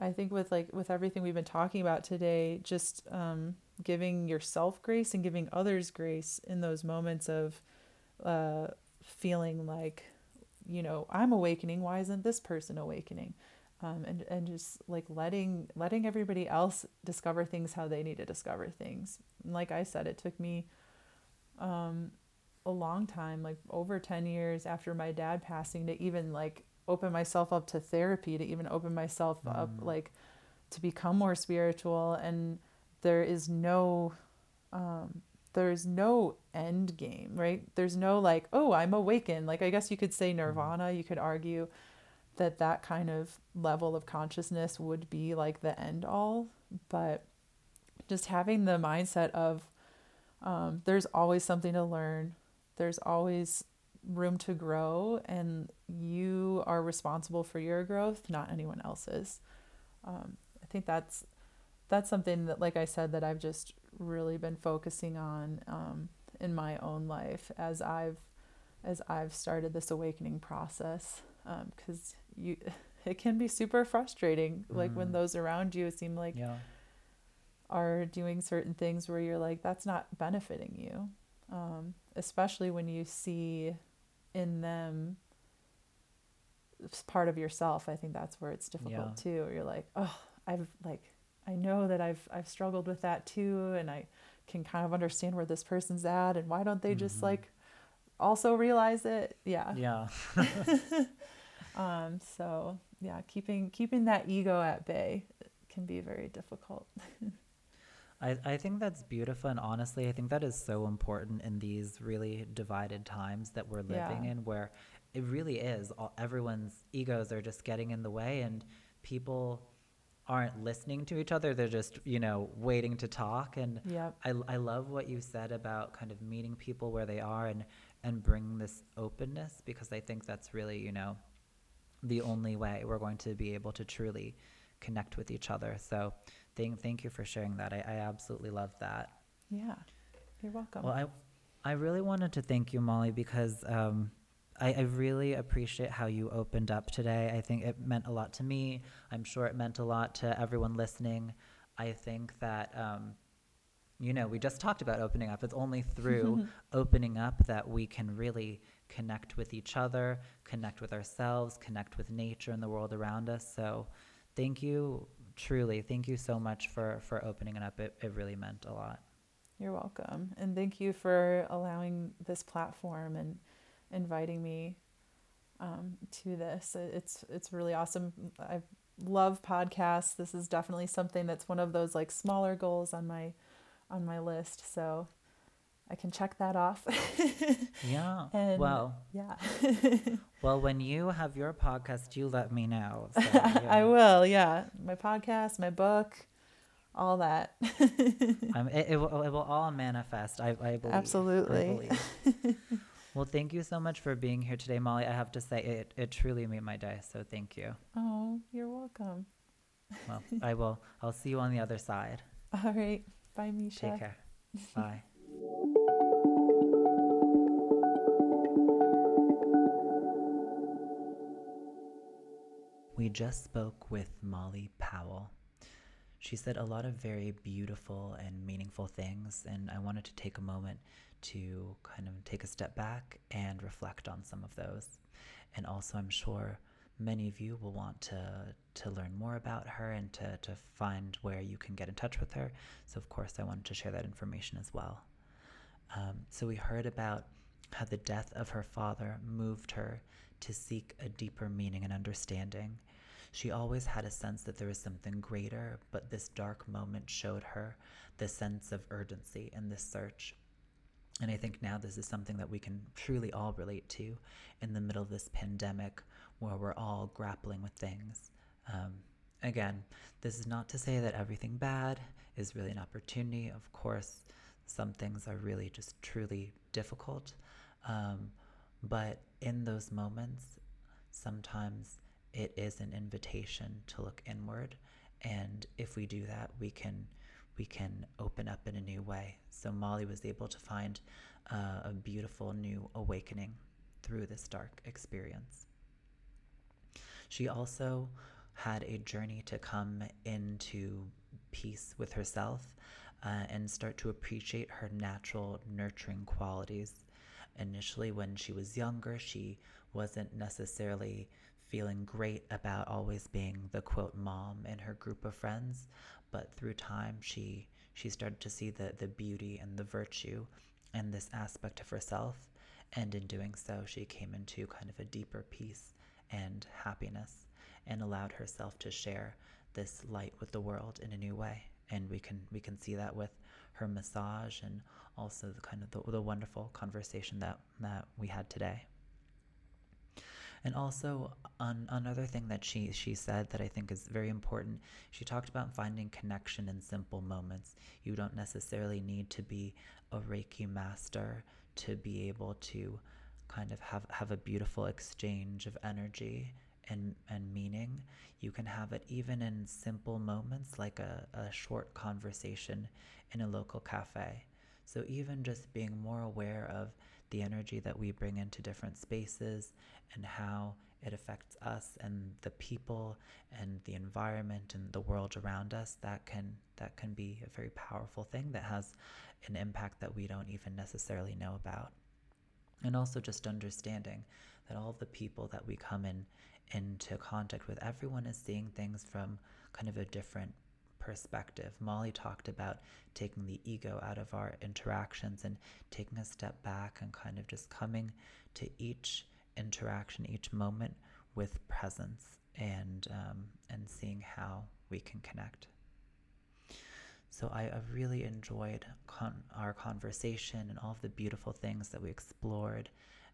I think with like with everything we've been talking about today, just um, giving yourself grace and giving others grace in those moments of uh, feeling like, you know, I'm awakening. Why isn't this person awakening? Um, and and just like letting letting everybody else discover things how they need to discover things. And like I said, it took me um, a long time, like over ten years after my dad passing, to even like open myself up to therapy to even open myself mm. up like to become more spiritual. And there is no um there's no end game right? There's no like oh i'm awakened. Like i guess you could say mm. nirvana. You could argue that that kind of level of consciousness would be like the end all. But just having the mindset of um, there's always something to learn there's always room to grow and you are responsible for your growth not anyone else's um, i think that's that's something that like i said that i've just really been focusing on um, in my own life as i've as i've started this awakening process because um, you (laughs) it can be super frustrating like when Mhm. those around you seem like Yeah. are doing certain things where you're like that's not benefiting you um, especially when you see in them part of yourself i think that's where it's difficult Yeah. too you're like oh i've like i know that i've i've struggled with that too and i can kind of understand where this person's at and why don't they just Mhm. like also realize it yeah Yeah. (laughs) (laughs) um so yeah keeping keeping that ego at bay can be very difficult (laughs) I, I think that's beautiful and honestly I think that is so important in these really divided times that we're living Yeah. in where it really is all, everyone's egos are just getting in the way and people aren't listening to each other they're just you know waiting to talk and yep I, I love what you said about kind of meeting people where they are and and bringing this openness because I think that's really you know the only way we're going to be able to truly connect with each other so thank thank you for sharing that I, I absolutely love that yeah you're welcome well I I really wanted to thank you Molly because um I, I really appreciate how you opened up today. I think it meant a lot to me. I'm sure it meant a lot to everyone listening. I think that um, you know, we just talked about opening up. It's only through (laughs) opening up that we can really connect with each other, connect with ourselves, connect with nature and the world around us. So, thank you, truly, thank you so much for for opening it up. It it really meant a lot. You're welcome. And thank you for allowing this platform and inviting me um, to this. It's it's really awesome. I love podcasts. This is definitely something that's one of those like smaller goals on my on my list. So I can check that off. (laughs) Yeah. And- well, yeah. (laughs) well, when you have your podcast, you let me know. So, (laughs) I will. Yeah. My podcast, my book, all that. Um, it, it, will, it will all manifest. I, I believe. I Absolutely. believe. well, thank you so much for being here today, Molly. I have to say, it, it truly made my day. So thank you. Oh, you're welcome. Well, I will. I'll see you on the other side. All right. Bye, Misha. Take care. Bye. Just spoke with Molly Powell. She said a lot of very beautiful and meaningful things, and I wanted to take a moment to kind of take a step back and reflect on some of those. And also, I'm sure many of you will want to to learn more about her and to, to find where you can get in touch with her. So, of course, I wanted to share that information as well. Um, so, we heard about how the death of her father moved her to seek a deeper meaning and understanding. She always had a sense that there was something greater, but this dark moment showed her the sense of urgency in this search. And I think now this is something that we can truly all relate to in the middle of this pandemic where we're all grappling with things. Um, again, this is not to say that everything bad is really an opportunity. Of course, some things are really just truly difficult. Um, but in those moments, sometimes it is an invitation to look inward. And if we do that, we can we can open up in a new way. So Molly was able to find uh, a beautiful new awakening through this dark experience. She also had a journey to come into peace with herself uh, and start to appreciate her natural nurturing qualities. Initially, when she was younger, she wasn't necessarily feeling great about always being the quote mom in her group of friends, but through time, she she started to see the the beauty and the virtue and this aspect of herself, and in doing so, she came into kind of a deeper peace and happiness and allowed herself to share this light with the world in a new way. And we can we can see that with her massage and also the kind of the, the wonderful conversation that that we had today and also on another thing that she she said that I think is very important she talked about finding connection in simple moments you don't necessarily need to be a reiki master to be able to kind of have, have a beautiful exchange of energy and, and meaning. You can have it even in simple moments like a, a short conversation in a local cafe. So, even just being more aware of the energy that we bring into different spaces and how it affects us and the people and the environment and the world around us that can that can be a very powerful thing that has an impact that we don't even necessarily know about. And also just understanding that all the people that we come in into contact with everyone is seeing things from kind of a different perspective. Molly talked about taking the ego out of our interactions and taking a step back and kind of just coming to each interaction, each moment with presence and um, and seeing how we can connect. So I, really enjoyed con- our conversation and all of the beautiful things that we explored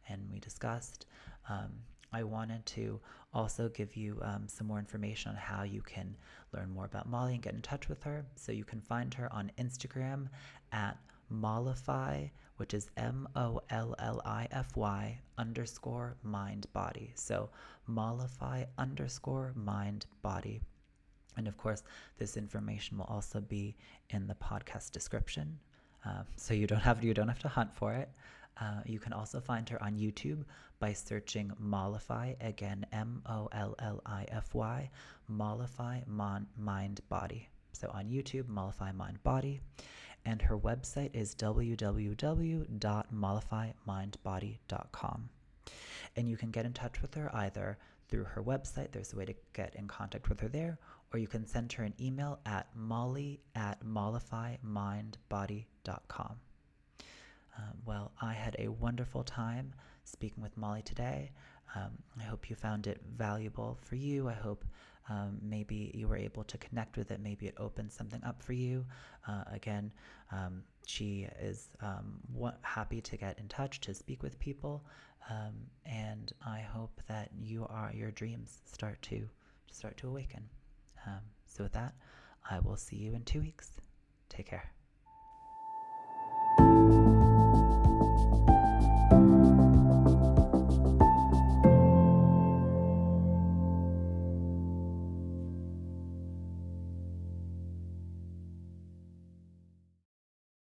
and we discussed. Um, I wanted to also give you um, some more information on how you can learn more about Molly and get in touch with her. So you can find her on Instagram at Mollify, which is M O L L I F Y underscore mind body. So Mollify underscore mind body. And of course, this information will also be in the podcast description. Uh, so you don't have you don't have to hunt for it. Uh, you can also find her on YouTube by searching Mollify, again, M O L L I F Y, Mollify Mon- Mind Body. So on YouTube, Mollify Mind Body. And her website is www.mollifymindbody.com. And you can get in touch with her either through her website, there's a way to get in contact with her there, or you can send her an email at molly at mollifymindbody.com. Um, well, I had a wonderful time speaking with Molly today. Um, I hope you found it valuable for you. I hope um, maybe you were able to connect with it. Maybe it opened something up for you. Uh, again, um, she is um, happy to get in touch, to speak with people, um, and I hope that you are your dreams start to start to awaken. so with that, I will see you in two weeks. Take care.